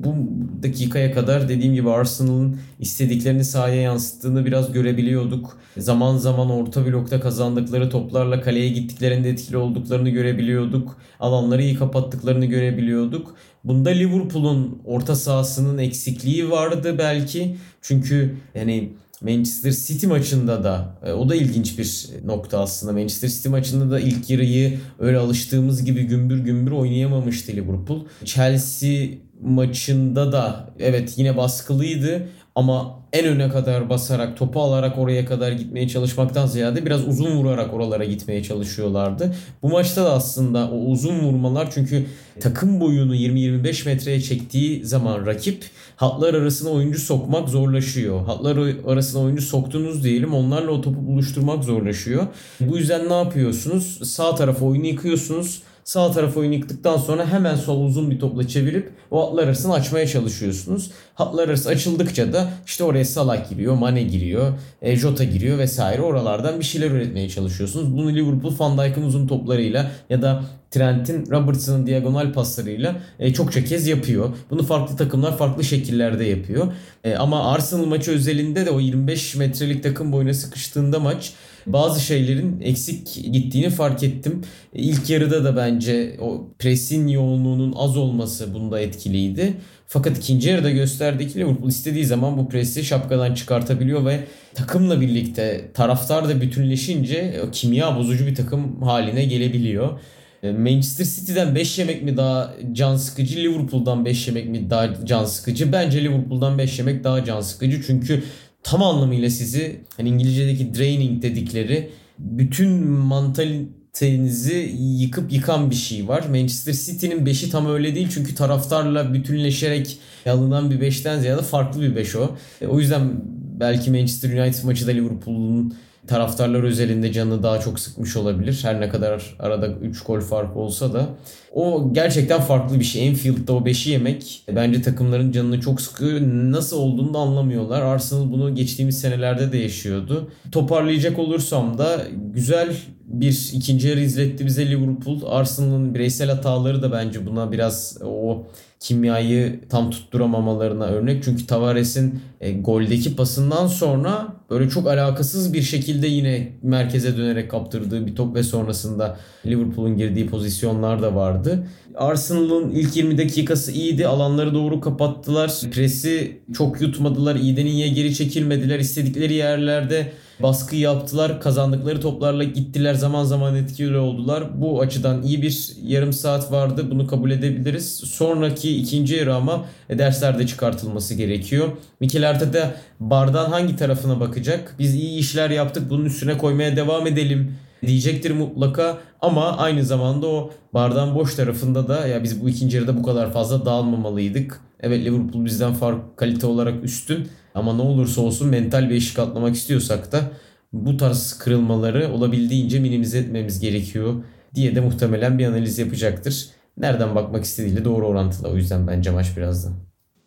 bu dakikaya kadar dediğim gibi Arsenal'ın istediklerini sahaya yansıttığını biraz görebiliyorduk. Zaman zaman orta blokta kazandıkları toplarla kaleye gittiklerinde etkili olduklarını görebiliyorduk. Alanları iyi kapattıklarını görebiliyorduk. Bunda Liverpool'un orta sahasının eksikliği vardı belki. Çünkü yani Manchester City maçında da e, o da ilginç bir nokta aslında. Manchester City maçında da ilk yarıyı öyle alıştığımız gibi gümbür gümbür oynayamamıştı Liverpool. Chelsea maçında da evet yine baskılıydı ama en öne kadar basarak topu alarak oraya kadar gitmeye çalışmaktan ziyade biraz uzun vurarak oralara gitmeye çalışıyorlardı. Bu maçta da aslında o uzun vurmalar çünkü takım boyunu 20-25 metreye çektiği zaman rakip hatlar arasına oyuncu sokmak zorlaşıyor. Hatlar arasına oyuncu soktunuz diyelim onlarla o topu buluşturmak zorlaşıyor. Bu yüzden ne yapıyorsunuz? Sağ tarafa oyunu yıkıyorsunuz Sağ taraf oyunu yıktıktan sonra hemen sol uzun bir topla çevirip o hatlar arasını açmaya çalışıyorsunuz. Hatlar arası açıldıkça da işte oraya Salah giriyor, Mane giriyor, e, Jota giriyor vesaire. Oralardan bir şeyler üretmeye çalışıyorsunuz. Bunu Liverpool Van Dijk'ın uzun toplarıyla ya da Trent'in Robertson'ın diagonal paslarıyla e, çokça kez yapıyor. Bunu farklı takımlar farklı şekillerde yapıyor. E, ama Arsenal maçı özelinde de o 25 metrelik takım boyuna sıkıştığında maç bazı şeylerin eksik gittiğini fark ettim. İlk yarıda da bence o presin yoğunluğunun az olması bunda etkiliydi. Fakat ikinci yarıda gösterdi ki Liverpool istediği zaman bu presi şapkadan çıkartabiliyor ve takımla birlikte taraftar da bütünleşince kimya bozucu bir takım haline gelebiliyor. Manchester City'den 5 yemek mi daha can sıkıcı, Liverpool'dan 5 yemek mi daha can sıkıcı? Bence Liverpool'dan 5 yemek daha can sıkıcı. Çünkü tam anlamıyla sizi hani İngilizce'deki draining dedikleri bütün mantalitenizi yıkıp yıkan bir şey var. Manchester City'nin 5'i tam öyle değil çünkü taraftarla bütünleşerek alınan bir 5'ten ziyade farklı bir 5 o. E, o yüzden belki Manchester United maçı da Liverpool'un taraftarlar özelinde canını daha çok sıkmış olabilir. Her ne kadar arada 3 gol farkı olsa da. O gerçekten farklı bir şey. Enfield'da o 5'i yemek bence takımların canını çok sıkıyor. Nasıl olduğunu da anlamıyorlar. Arsenal bunu geçtiğimiz senelerde de yaşıyordu. Toparlayacak olursam da güzel bir ikinci yarı izletti bize Liverpool. Arsenal'ın bireysel hataları da bence buna biraz o kimyayı tam tutturamamalarına örnek. Çünkü Tavares'in e, goldeki pasından sonra böyle çok alakasız bir şekilde yine merkeze dönerek kaptırdığı bir top ve sonrasında Liverpool'un girdiği pozisyonlar da vardı. Arsenal'ın ilk 20 dakikası iyiydi. Alanları doğru kapattılar. Presi çok yutmadılar. İyiden iyiye geri çekilmediler. İstedikleri yerlerde baskı yaptılar. Kazandıkları toplarla gittiler. Zaman zaman etkili oldular. Bu açıdan iyi bir yarım saat vardı. Bunu kabul edebiliriz. Sonraki ikinci yarı ama derslerde çıkartılması gerekiyor. Mikel Arteta bardan hangi tarafına bakacak? Biz iyi işler yaptık. Bunun üstüne koymaya devam edelim diyecektir mutlaka ama aynı zamanda o bardağın boş tarafında da ya biz bu ikinci yarıda bu kadar fazla dağılmamalıydık. Evet Liverpool bizden fark kalite olarak üstün ama ne olursa olsun mental bir eşik atlamak istiyorsak da bu tarz kırılmaları olabildiğince minimize etmemiz gerekiyor diye de muhtemelen bir analiz yapacaktır. Nereden bakmak istediğiyle doğru orantılı o yüzden bence maç birazdan.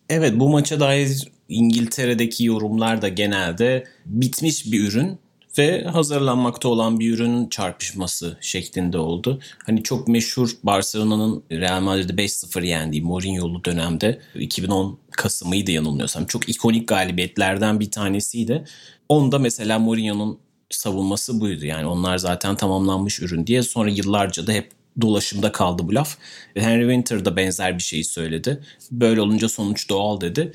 Evet bu maça dair İngiltere'deki yorumlar da genelde bitmiş bir ürün ve hazırlanmakta olan bir ürünün çarpışması şeklinde oldu. Hani çok meşhur Barcelona'nın Real Madrid'i 5-0 yendiği Mourinho'lu dönemde 2010 Kasım'ıydı yanılmıyorsam. Çok ikonik galibiyetlerden bir tanesiydi. Onda mesela Mourinho'nun savunması buydu. Yani onlar zaten tamamlanmış ürün diye sonra yıllarca da hep dolaşımda kaldı bu laf. Henry Winter da benzer bir şeyi söyledi. Böyle olunca sonuç doğal dedi.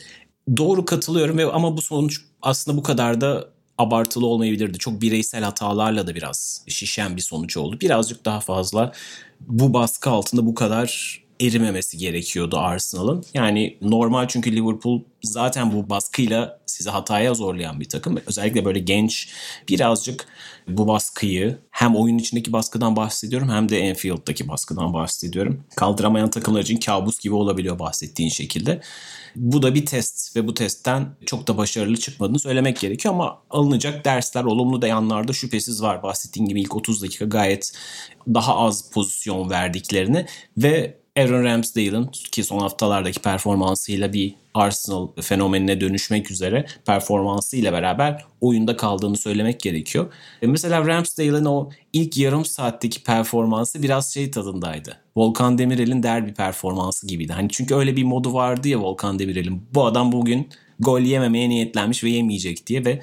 Doğru katılıyorum ve ama bu sonuç aslında bu kadar da abartılı olmayabilirdi. Çok bireysel hatalarla da biraz şişen bir sonuç oldu. Birazcık daha fazla bu baskı altında bu kadar erimemesi gerekiyordu Arsenal'ın. Yani normal çünkü Liverpool zaten bu baskıyla sizi hataya zorlayan bir takım. Özellikle böyle genç birazcık bu baskıyı hem oyun içindeki baskıdan bahsediyorum hem de Enfield'daki baskıdan bahsediyorum. Kaldıramayan takımlar için kabus gibi olabiliyor bahsettiğin şekilde. Bu da bir test ve bu testten çok da başarılı çıkmadığını söylemek gerekiyor ama alınacak dersler olumlu da yanlarda şüphesiz var. Bahsettiğim gibi ilk 30 dakika gayet daha az pozisyon verdiklerini ve Aaron Ramsdale'ın ki son haftalardaki performansıyla bir Arsenal fenomenine dönüşmek üzere performansıyla beraber oyunda kaldığını söylemek gerekiyor. E mesela Ramsdale'ın o ilk yarım saatteki performansı biraz şey tadındaydı. Volkan Demirel'in derbi performansı gibiydi. Hani çünkü öyle bir modu vardı ya Volkan Demirel'in. Bu adam bugün gol yememeye niyetlenmiş ve yemeyecek diye ve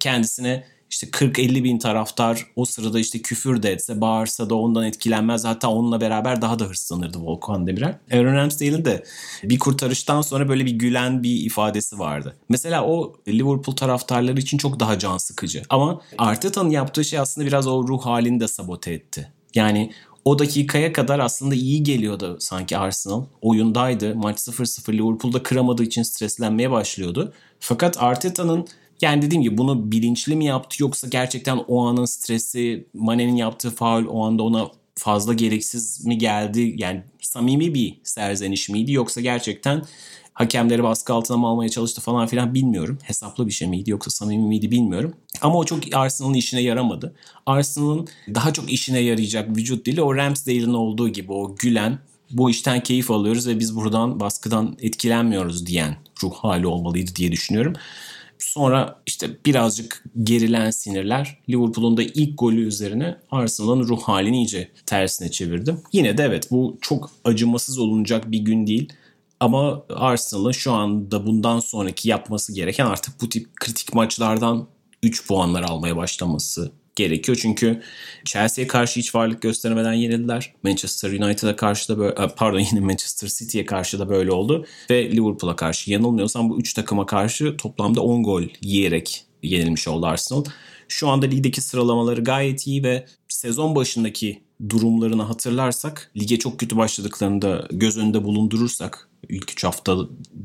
kendisine işte 40-50 bin taraftar o sırada işte küfür de etse bağırsa da ondan etkilenmez. Hatta onunla beraber daha da hırslanırdı Volkan Demirel. Aaron Ramsdale'in de bir kurtarıştan sonra böyle bir gülen bir ifadesi vardı. Mesela o Liverpool taraftarları için çok daha can sıkıcı. Ama Arteta'nın yaptığı şey aslında biraz o ruh halini de sabote etti. Yani o dakikaya kadar aslında iyi geliyordu sanki Arsenal. Oyundaydı. Maç 0-0 Liverpool'da kıramadığı için streslenmeye başlıyordu. Fakat Arteta'nın yani dediğim gibi bunu bilinçli mi yaptı yoksa gerçekten o anın stresi, Mane'nin yaptığı faul o anda ona fazla gereksiz mi geldi? Yani samimi bir serzeniş miydi yoksa gerçekten hakemleri baskı altına mı almaya çalıştı falan filan bilmiyorum. Hesaplı bir şey miydi yoksa samimi miydi bilmiyorum. Ama o çok Arsenal'ın işine yaramadı. Arsenal'ın daha çok işine yarayacak vücut dili o Ramsdale'in olduğu gibi o gülen bu işten keyif alıyoruz ve biz buradan baskıdan etkilenmiyoruz diyen ruh hali olmalıydı diye düşünüyorum. Sonra işte birazcık gerilen sinirler Liverpool'un da ilk golü üzerine Arsenal'ın ruh halini iyice tersine çevirdi. Yine de evet bu çok acımasız olunacak bir gün değil. Ama Arsenal'ın şu anda bundan sonraki yapması gereken artık bu tip kritik maçlardan 3 puanlar almaya başlaması gerekiyor. Çünkü Chelsea'ye karşı hiç varlık gösteremeden yenildiler. Manchester United'a karşı da böyle pardon yine Manchester City'ye karşı da böyle oldu. Ve Liverpool'a karşı yanılmıyorsam bu 3 takıma karşı toplamda 10 gol yiyerek yenilmiş oldu Arsenal. Şu anda ligdeki sıralamaları gayet iyi ve sezon başındaki durumlarını hatırlarsak lige çok kötü başladıklarını da göz önünde bulundurursak ilk 3 hafta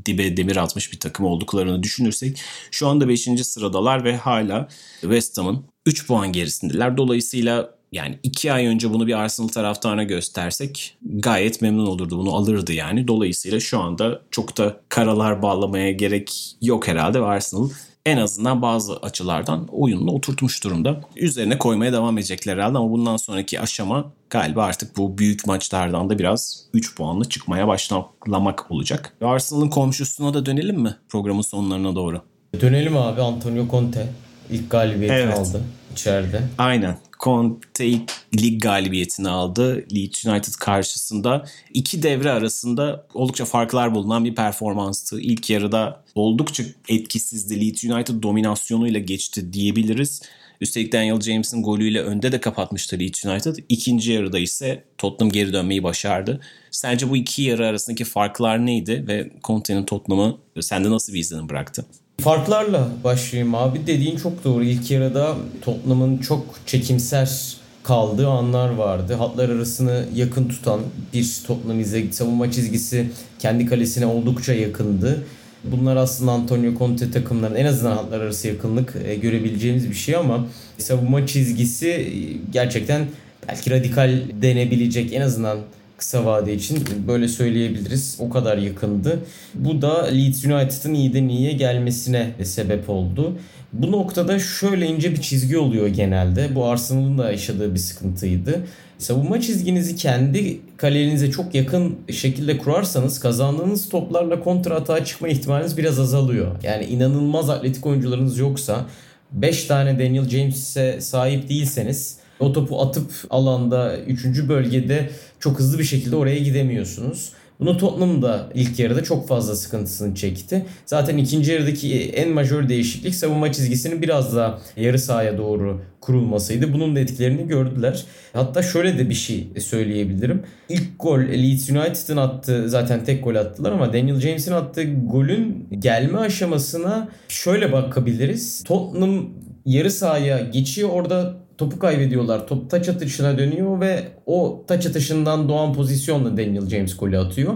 dibe demir atmış bir takım olduklarını düşünürsek şu anda 5. sıradalar ve hala West Ham'ın 3 puan gerisindeler. Dolayısıyla yani 2 ay önce bunu bir Arsenal taraftarına göstersek gayet memnun olurdu. Bunu alırdı yani. Dolayısıyla şu anda çok da karalar bağlamaya gerek yok herhalde ve Arsenal en azından bazı açılardan oyununu oturtmuş durumda. Üzerine koymaya devam edecekler herhalde ama bundan sonraki aşama galiba artık bu büyük maçlardan da biraz 3 puanlı çıkmaya başlamak olacak. Arsenal'ın komşusuna da dönelim mi programın sonlarına doğru? Dönelim abi Antonio Conte ilk galibiyetini evet. aldı içeride. Aynen. Conte lig galibiyetini aldı Leeds United karşısında. iki devre arasında oldukça farklar bulunan bir performanstı. İlk yarıda oldukça etkisizdi. Leeds United dominasyonuyla geçti diyebiliriz. Üstelik Daniel James'in golüyle önde de kapatmıştı Leeds United. İkinci yarıda ise Tottenham geri dönmeyi başardı. Sence bu iki yarı arasındaki farklar neydi ve Conte'nin Tottenham'ı sende nasıl bir izlenim bıraktı? Farklarla başlayayım abi. Dediğin çok doğru. İlk yarıda Tottenham'ın çok çekimser kaldığı anlar vardı. Hatlar arasını yakın tutan bir Tottenham izle savunma çizgisi kendi kalesine oldukça yakındı. Bunlar aslında Antonio Conte takımlarının en azından hatlar arası yakınlık e, görebileceğimiz bir şey ama savunma çizgisi e, gerçekten belki radikal denebilecek en azından kısa vade için böyle söyleyebiliriz. O kadar yakındı. Bu da Leeds United'ın iyiden iyiye gelmesine sebep oldu. Bu noktada şöyle ince bir çizgi oluyor genelde. Bu Arsenal'ın da yaşadığı bir sıkıntıydı. Savunma çizginizi kendi kalenize çok yakın şekilde kurarsanız kazandığınız toplarla kontra atağa çıkma ihtimaliniz biraz azalıyor. Yani inanılmaz atletik oyuncularınız yoksa 5 tane Daniel James'e sahip değilseniz o topu atıp alanda 3. bölgede çok hızlı bir şekilde oraya gidemiyorsunuz. Bunu Tottenham da ilk yarıda çok fazla sıkıntısını çekti. Zaten ikinci yarıdaki en majör değişiklik savunma çizgisinin biraz daha yarı sahaya doğru kurulmasıydı. Bunun da etkilerini gördüler. Hatta şöyle de bir şey söyleyebilirim. İlk gol Leeds United'ın attığı zaten tek gol attılar ama Daniel James'in attığı golün gelme aşamasına şöyle bakabiliriz. Tottenham yarı sahaya geçiyor. Orada topu kaybediyorlar. Top taç atışına dönüyor ve o taç atışından doğan pozisyonla Daniel James golü atıyor.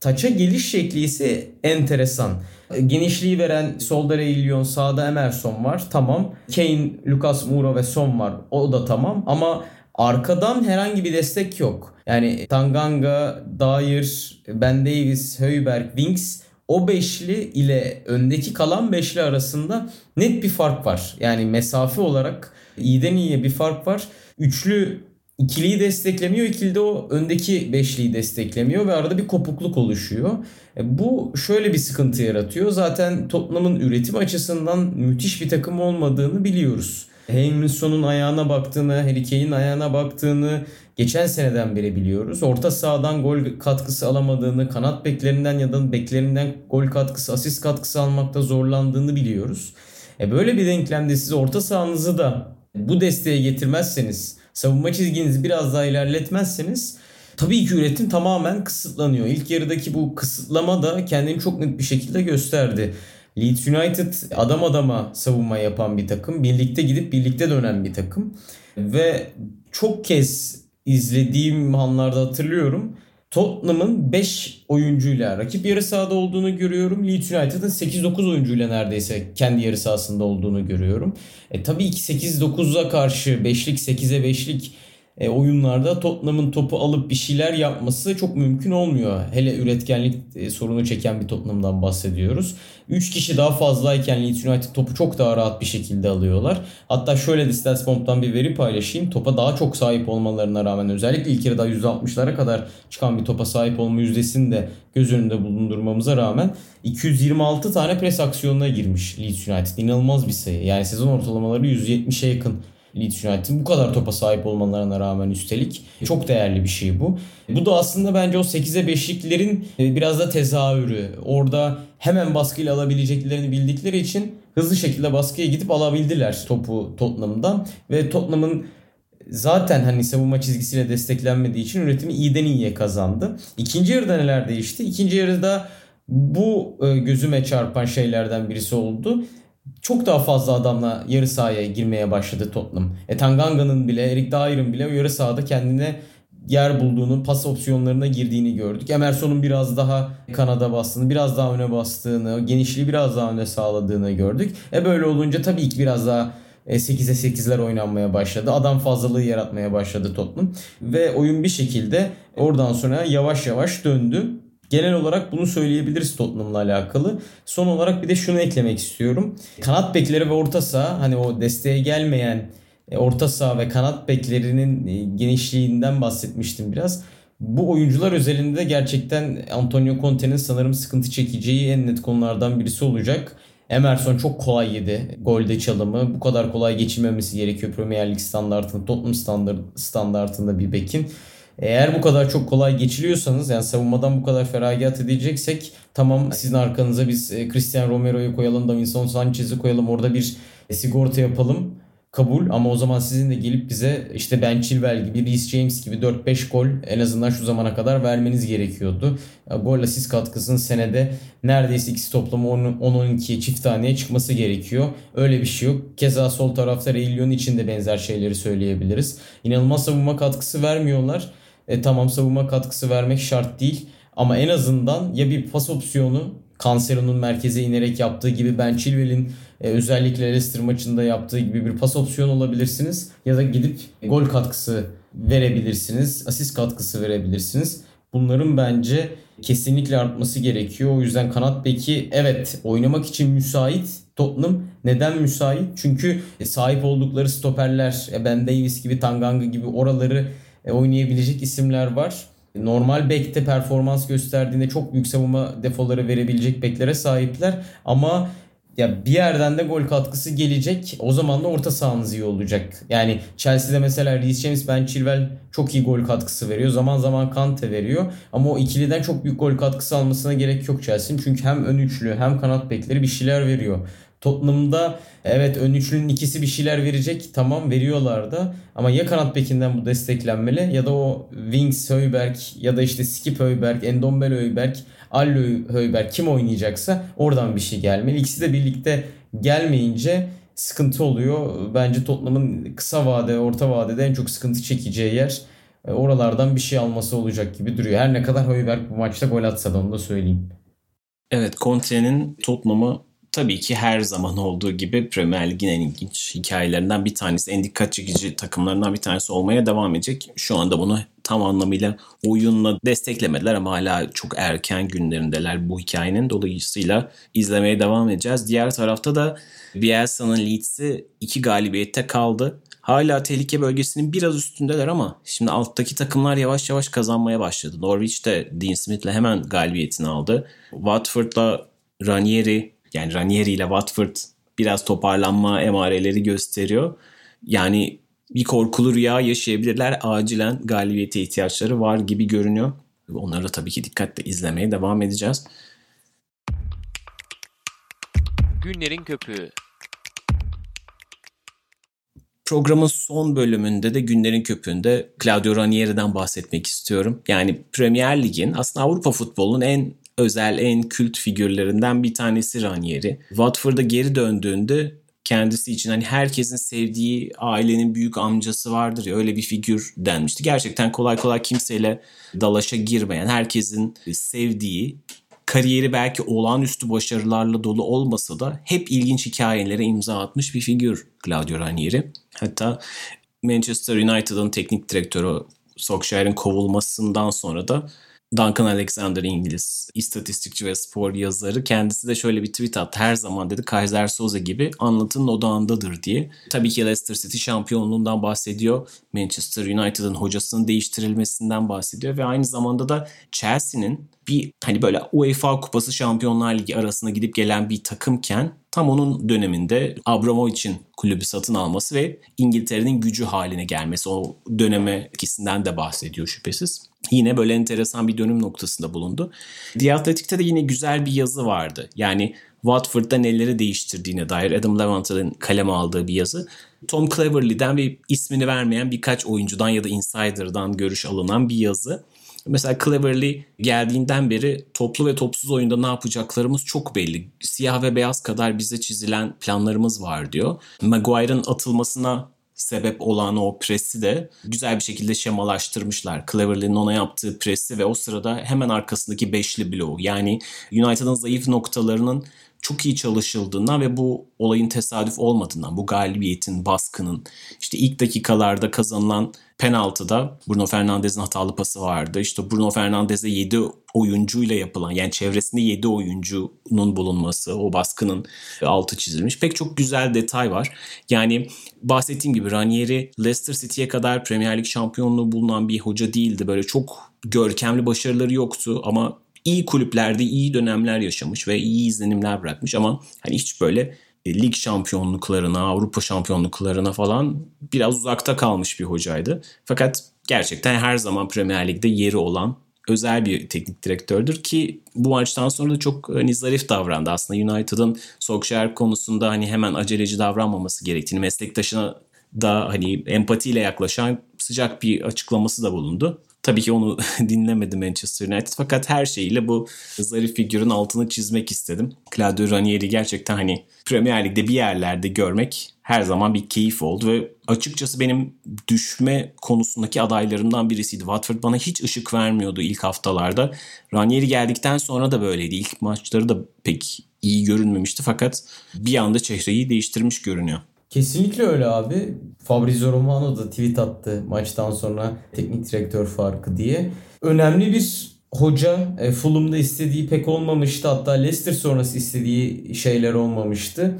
Taça geliş şekli ise enteresan. Genişliği veren solda Reillion, sağda Emerson var. Tamam. Kane, Lucas Moura ve Son var. O da tamam. Ama arkadan herhangi bir destek yok. Yani Tanganga, Dyer, Ben Davis, Höyberg, Winks o beşli ile öndeki kalan beşli arasında net bir fark var. Yani mesafe olarak iyiden iyiye bir fark var. Üçlü ikiliyi desteklemiyor. İkili de o öndeki beşliyi desteklemiyor ve arada bir kopukluk oluşuyor. E, bu şöyle bir sıkıntı yaratıyor. Zaten Tottenham'ın üretim açısından müthiş bir takım olmadığını biliyoruz. Haminson'un ayağına baktığını, Harry Kane'in ayağına baktığını geçen seneden beri biliyoruz. Orta sahadan gol katkısı alamadığını, kanat beklerinden ya da beklerinden gol katkısı, asist katkısı almakta zorlandığını biliyoruz. E böyle bir denklemde siz orta sahanızı da bu desteğe getirmezseniz, savunma çizginizi biraz daha ilerletmezseniz tabii ki üretim tamamen kısıtlanıyor. İlk yarıdaki bu kısıtlama da kendini çok net bir şekilde gösterdi. Leeds United adam adama savunma yapan bir takım. Birlikte gidip birlikte dönen bir takım. Ve çok kez izlediğim anlarda hatırlıyorum. Tottenham'ın 5 oyuncuyla rakip yarı sahada olduğunu görüyorum. Leeds United'ın 8-9 oyuncuyla neredeyse kendi yarı sahasında olduğunu görüyorum. E, tabii ki 8-9'a karşı 5'lik 8'e 5'lik e, oyunlarda Tottenham'ın topu alıp bir şeyler yapması çok mümkün olmuyor. Hele üretkenlik e, sorunu çeken bir Tottenham'dan bahsediyoruz. 3 kişi daha fazlayken Leeds United topu çok daha rahat bir şekilde alıyorlar. Hatta şöyle de StatsBomb'dan bir veri paylaşayım. Topa daha çok sahip olmalarına rağmen özellikle ilk yarıda %60'lara kadar çıkan bir topa sahip olma yüzdesini de göz önünde bulundurmamıza rağmen 226 tane pres aksiyonuna girmiş Leeds United. İnanılmaz bir sayı. Yani sezon ortalamaları 170'e yakın Leeds United'ın bu kadar topa sahip olmalarına rağmen üstelik çok değerli bir şey bu. Bu da aslında bence o 8'e 5'liklerin e, biraz da tezahürü. Orada hemen baskıyla alabileceklerini bildikleri için hızlı şekilde baskıya gidip alabildiler topu Tottenham'dan ve Tottenham'ın zaten hani savunma çizgisiyle desteklenmediği için üretimi iyiden iyiye kazandı. İkinci yarıda neler değişti? İkinci yarıda bu e, gözüme çarpan şeylerden birisi oldu çok daha fazla adamla yarı sahaya girmeye başladı Tottenham. E Tanganga'nın bile, Eric Dyer'ın bile yarı sahada kendine yer bulduğunu, pas opsiyonlarına girdiğini gördük. Emerson'un biraz daha kanada bastığını, biraz daha öne bastığını, genişliği biraz daha öne sağladığını gördük. E böyle olunca tabii ki biraz daha 8'e 8'ler oynanmaya başladı. Adam fazlalığı yaratmaya başladı Tottenham. Ve oyun bir şekilde oradan sonra yavaş yavaş döndü. Genel olarak bunu söyleyebiliriz Tottenham'la alakalı. Son olarak bir de şunu eklemek istiyorum. Kanat bekleri ve orta saha hani o desteğe gelmeyen e, orta saha ve kanat beklerinin e, genişliğinden bahsetmiştim biraz. Bu oyuncular özelinde de gerçekten Antonio Conte'nin sanırım sıkıntı çekeceği en net konulardan birisi olacak. Emerson çok kolay yedi golde çalımı. Bu kadar kolay geçilmemesi gerekiyor Premier Lig standartında, Tottenham standart, standartında bir bekin. Eğer bu kadar çok kolay geçiliyorsanız yani savunmadan bu kadar feragat edeceksek tamam sizin arkanıza biz e, Cristiano Romero'yu koyalım, Davinson Sanchez'i koyalım orada bir sigorta yapalım kabul ama o zaman sizin de gelip bize işte Ben Chilwell gibi, Reece James gibi 4-5 gol en azından şu zamana kadar vermeniz gerekiyordu. Gol asist katkısının senede neredeyse ikisi toplamı 10-12'ye çift taneye çıkması gerekiyor. Öyle bir şey yok. Keza sol tarafta Reilyon için de benzer şeyleri söyleyebiliriz. İnanılmaz savunma katkısı vermiyorlar. E, tamam savunma katkısı vermek şart değil. Ama en azından ya bir pas opsiyonu Cancelo'nun merkeze inerek yaptığı gibi Ben Chilwell'in e, özellikle Leicester maçında yaptığı gibi bir pas opsiyonu olabilirsiniz. Ya da gidip gol katkısı verebilirsiniz. Asist katkısı verebilirsiniz. Bunların bence kesinlikle artması gerekiyor. O yüzden kanat beki evet oynamak için müsait Tottenham. Neden müsait? Çünkü sahip oldukları stoperler Ben Davis gibi Tanganga gibi oraları e, oynayabilecek isimler var. Normal bekte performans gösterdiğinde çok büyük savunma defoları verebilecek beklere sahipler. Ama ya bir yerden de gol katkısı gelecek. O zaman da orta sahanız iyi olacak. Yani Chelsea'de mesela Reece James, Ben Chilwell çok iyi gol katkısı veriyor. Zaman zaman Kante veriyor. Ama o ikiliden çok büyük gol katkısı almasına gerek yok Chelsea'nin. Çünkü hem ön üçlü hem kanat bekleri bir şeyler veriyor. Tottenham'da evet ön üçlünün ikisi bir şeyler verecek. Tamam veriyorlar da. Ama ya kanat bekinden bu desteklenmeli ya da o Wings Höyberg ya da işte Skip Höyberg, Endombele Höyberg, Allo Höyberg kim oynayacaksa oradan bir şey gelmeli. İkisi de birlikte gelmeyince sıkıntı oluyor. Bence Tottenham'ın kısa vade, orta vadede en çok sıkıntı çekeceği yer e, oralardan bir şey alması olacak gibi duruyor. Her ne kadar Höyberg bu maçta gol atsa da onu da söyleyeyim. Evet Conte'nin Tottenham'ı tabii ki her zaman olduğu gibi Premier Lig'in en ilginç hikayelerinden bir tanesi, en dikkat çekici takımlarından bir tanesi olmaya devam edecek. Şu anda bunu tam anlamıyla oyunla desteklemediler ama hala çok erken günlerindeler bu hikayenin. Dolayısıyla izlemeye devam edeceğiz. Diğer tarafta da Bielsa'nın Leeds'i iki galibiyette kaldı. Hala tehlike bölgesinin biraz üstündeler ama şimdi alttaki takımlar yavaş yavaş kazanmaya başladı. Norwich de Dean Smith'le hemen galibiyetini aldı. Watford'la Ranieri yani Ranieri ile Watford biraz toparlanma emareleri gösteriyor. Yani bir korkulu rüya yaşayabilirler. Acilen galibiyete ihtiyaçları var gibi görünüyor. Onları da tabii ki dikkatle izlemeye devam edeceğiz. Günlerin Köpüğü Programın son bölümünde de günlerin köpüğünde Claudio Ranieri'den bahsetmek istiyorum. Yani Premier Lig'in aslında Avrupa futbolunun en özel, en kült figürlerinden bir tanesi Ranieri. Watford'a geri döndüğünde kendisi için hani herkesin sevdiği ailenin büyük amcası vardır ya öyle bir figür denmişti. Gerçekten kolay kolay kimseyle dalaşa girmeyen, herkesin sevdiği, kariyeri belki olağanüstü başarılarla dolu olmasa da hep ilginç hikayelere imza atmış bir figür Claudio Ranieri. Hatta Manchester United'ın teknik direktörü Solskjaer'in kovulmasından sonra da Duncan Alexander İngiliz istatistikçi ve spor yazarı kendisi de şöyle bir tweet attı. Her zaman dedi Kaiser Soze gibi anlatının odağındadır diye. Tabii ki Leicester City şampiyonluğundan bahsediyor. Manchester United'ın hocasının değiştirilmesinden bahsediyor ve aynı zamanda da Chelsea'nin bir hani böyle UEFA Kupası Şampiyonlar Ligi arasına gidip gelen bir takımken tam onun döneminde Abramovich'in kulübü satın alması ve İngiltere'nin gücü haline gelmesi o döneme ikisinden de bahsediyor şüphesiz yine böyle enteresan bir dönüm noktasında bulundu. The Athletic'te de yine güzel bir yazı vardı. Yani Watford'da neleri değiştirdiğine dair Adam Levant'ın kaleme aldığı bir yazı. Tom Cleverley'den ve ismini vermeyen birkaç oyuncudan ya da insider'dan görüş alınan bir yazı. Mesela Cleverley geldiğinden beri toplu ve topsuz oyunda ne yapacaklarımız çok belli. Siyah ve beyaz kadar bize çizilen planlarımız var diyor. Maguire'ın atılmasına sebep olan o presi de güzel bir şekilde şemalaştırmışlar. Cleverly'nin ona yaptığı presi ve o sırada hemen arkasındaki beşli bloğu. Yani United'ın zayıf noktalarının çok iyi çalışıldığından ve bu olayın tesadüf olmadığından, bu galibiyetin, baskının işte ilk dakikalarda kazanılan penaltıda Bruno Fernandes'in hatalı pası vardı. İşte Bruno Fernandes'e 7 oyuncuyla yapılan yani çevresinde 7 oyuncunun bulunması, o baskının altı çizilmiş. Pek çok güzel detay var. Yani bahsettiğim gibi Ranieri Leicester City'ye kadar Premier Lig şampiyonluğu bulunan bir hoca değildi. Böyle çok görkemli başarıları yoktu ama iyi kulüplerde iyi dönemler yaşamış ve iyi izlenimler bırakmış ama hani hiç böyle e, lig şampiyonluklarına, Avrupa şampiyonluklarına falan biraz uzakta kalmış bir hocaydı. Fakat gerçekten her zaman Premier Lig'de yeri olan özel bir teknik direktördür ki bu maçtan sonra da çok hani zarif davrandı. Aslında United'ın Solskjaer konusunda hani hemen aceleci davranmaması gerektiğini, meslektaşına da hani empatiyle yaklaşan sıcak bir açıklaması da bulundu. Tabii ki onu dinlemedi Manchester United fakat her şeyiyle bu zarif figürün altını çizmek istedim. Claudio Ranieri gerçekten hani Premier Lig'de bir yerlerde görmek her zaman bir keyif oldu ve açıkçası benim düşme konusundaki adaylarımdan birisiydi. Watford bana hiç ışık vermiyordu ilk haftalarda. Ranieri geldikten sonra da böyleydi. İlk maçları da pek iyi görünmemişti fakat bir anda çehreyi değiştirmiş görünüyor. Kesinlikle öyle abi. Fabrizio Romano da tweet attı maçtan sonra teknik direktör farkı diye. Önemli bir hoca e, Fulham'da istediği pek olmamıştı. Hatta Leicester sonrası istediği şeyler olmamıştı.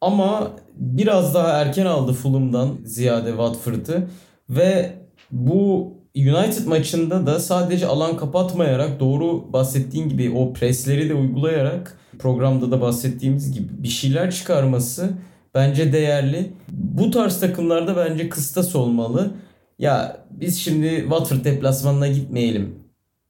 Ama biraz daha erken aldı Fulham'dan ziyade Watford'ı ve bu United maçında da sadece alan kapatmayarak doğru bahsettiğin gibi o presleri de uygulayarak programda da bahsettiğimiz gibi bir şeyler çıkarması bence değerli. Bu tarz takımlarda bence kıstas olmalı. Ya biz şimdi Watford deplasmanına gitmeyelim.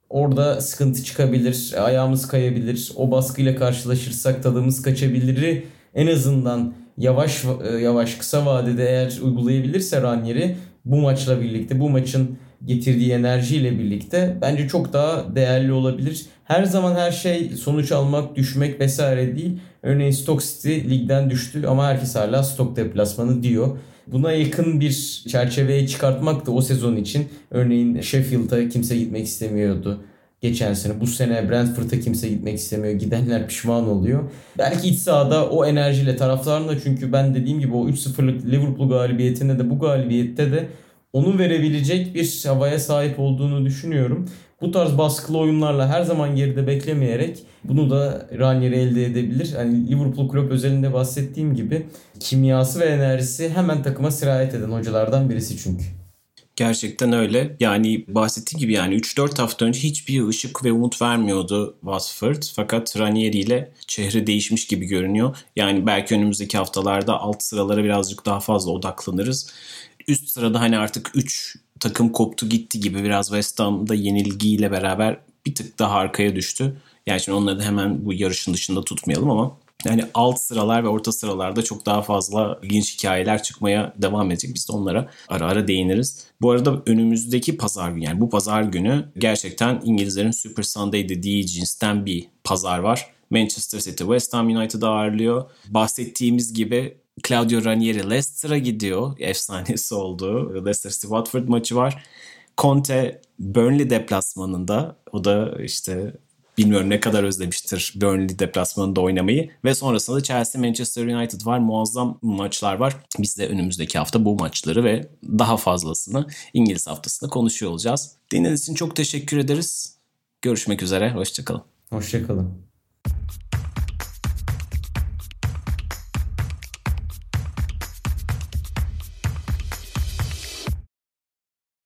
Orada sıkıntı çıkabilir, ayağımız kayabilir. O baskıyla karşılaşırsak tadımız kaçabilir. En azından yavaş yavaş kısa vadede eğer uygulayabilirse Ranieri bu maçla birlikte bu maçın getirdiği enerjiyle birlikte bence çok daha değerli olabilir. Her zaman her şey sonuç almak, düşmek vesaire değil. Örneğin Stoke City ligden düştü ama herkes hala Stoke deplasmanı diyor. Buna yakın bir çerçeveye çıkartmak da o sezon için örneğin Sheffield'a kimse gitmek istemiyordu geçen sene. Bu sene Brentford'a kimse gitmek istemiyor. Gidenler pişman oluyor. Belki iç sahada o enerjiyle taraftarın da çünkü ben dediğim gibi o 3-0'lık Liverpool galibiyetinde de bu galibiyette de onu verebilecek bir havaya sahip olduğunu düşünüyorum. Bu tarz baskılı oyunlarla her zaman geride beklemeyerek bunu da Ranieri elde edebilir. Hani Liverpool Klopp özelinde bahsettiğim gibi kimyası ve enerjisi hemen takıma sirayet eden hocalardan birisi çünkü. Gerçekten öyle. Yani bahsettiğim gibi yani 3-4 hafta önce hiçbir ışık ve umut vermiyordu Watford. Fakat Ranieri ile çehre değişmiş gibi görünüyor. Yani belki önümüzdeki haftalarda alt sıralara birazcık daha fazla odaklanırız. Üst sırada hani artık 3 takım koptu gitti gibi biraz West Ham'da yenilgiyle beraber bir tık daha arkaya düştü. Yani şimdi onları da hemen bu yarışın dışında tutmayalım ama yani alt sıralar ve orta sıralarda çok daha fazla ilginç hikayeler çıkmaya devam edecek. Biz de onlara ara ara değiniriz. Bu arada önümüzdeki pazar günü yani bu pazar günü gerçekten İngilizlerin Super Sunday dediği cinsten bir pazar var. Manchester City West Ham United'ı ağırlıyor. Bahsettiğimiz gibi Claudio Ranieri Leicester'a gidiyor. Efsanesi oldu. Leicester City Watford maçı var. Conte Burnley deplasmanında. O da işte bilmiyorum ne kadar özlemiştir Burnley deplasmanında oynamayı. Ve sonrasında da Chelsea Manchester United var. Muazzam maçlar var. Biz de önümüzdeki hafta bu maçları ve daha fazlasını İngiliz haftasında konuşuyor olacağız. Dinlediğiniz için çok teşekkür ederiz. Görüşmek üzere. Hoşçakalın. Hoşçakalın.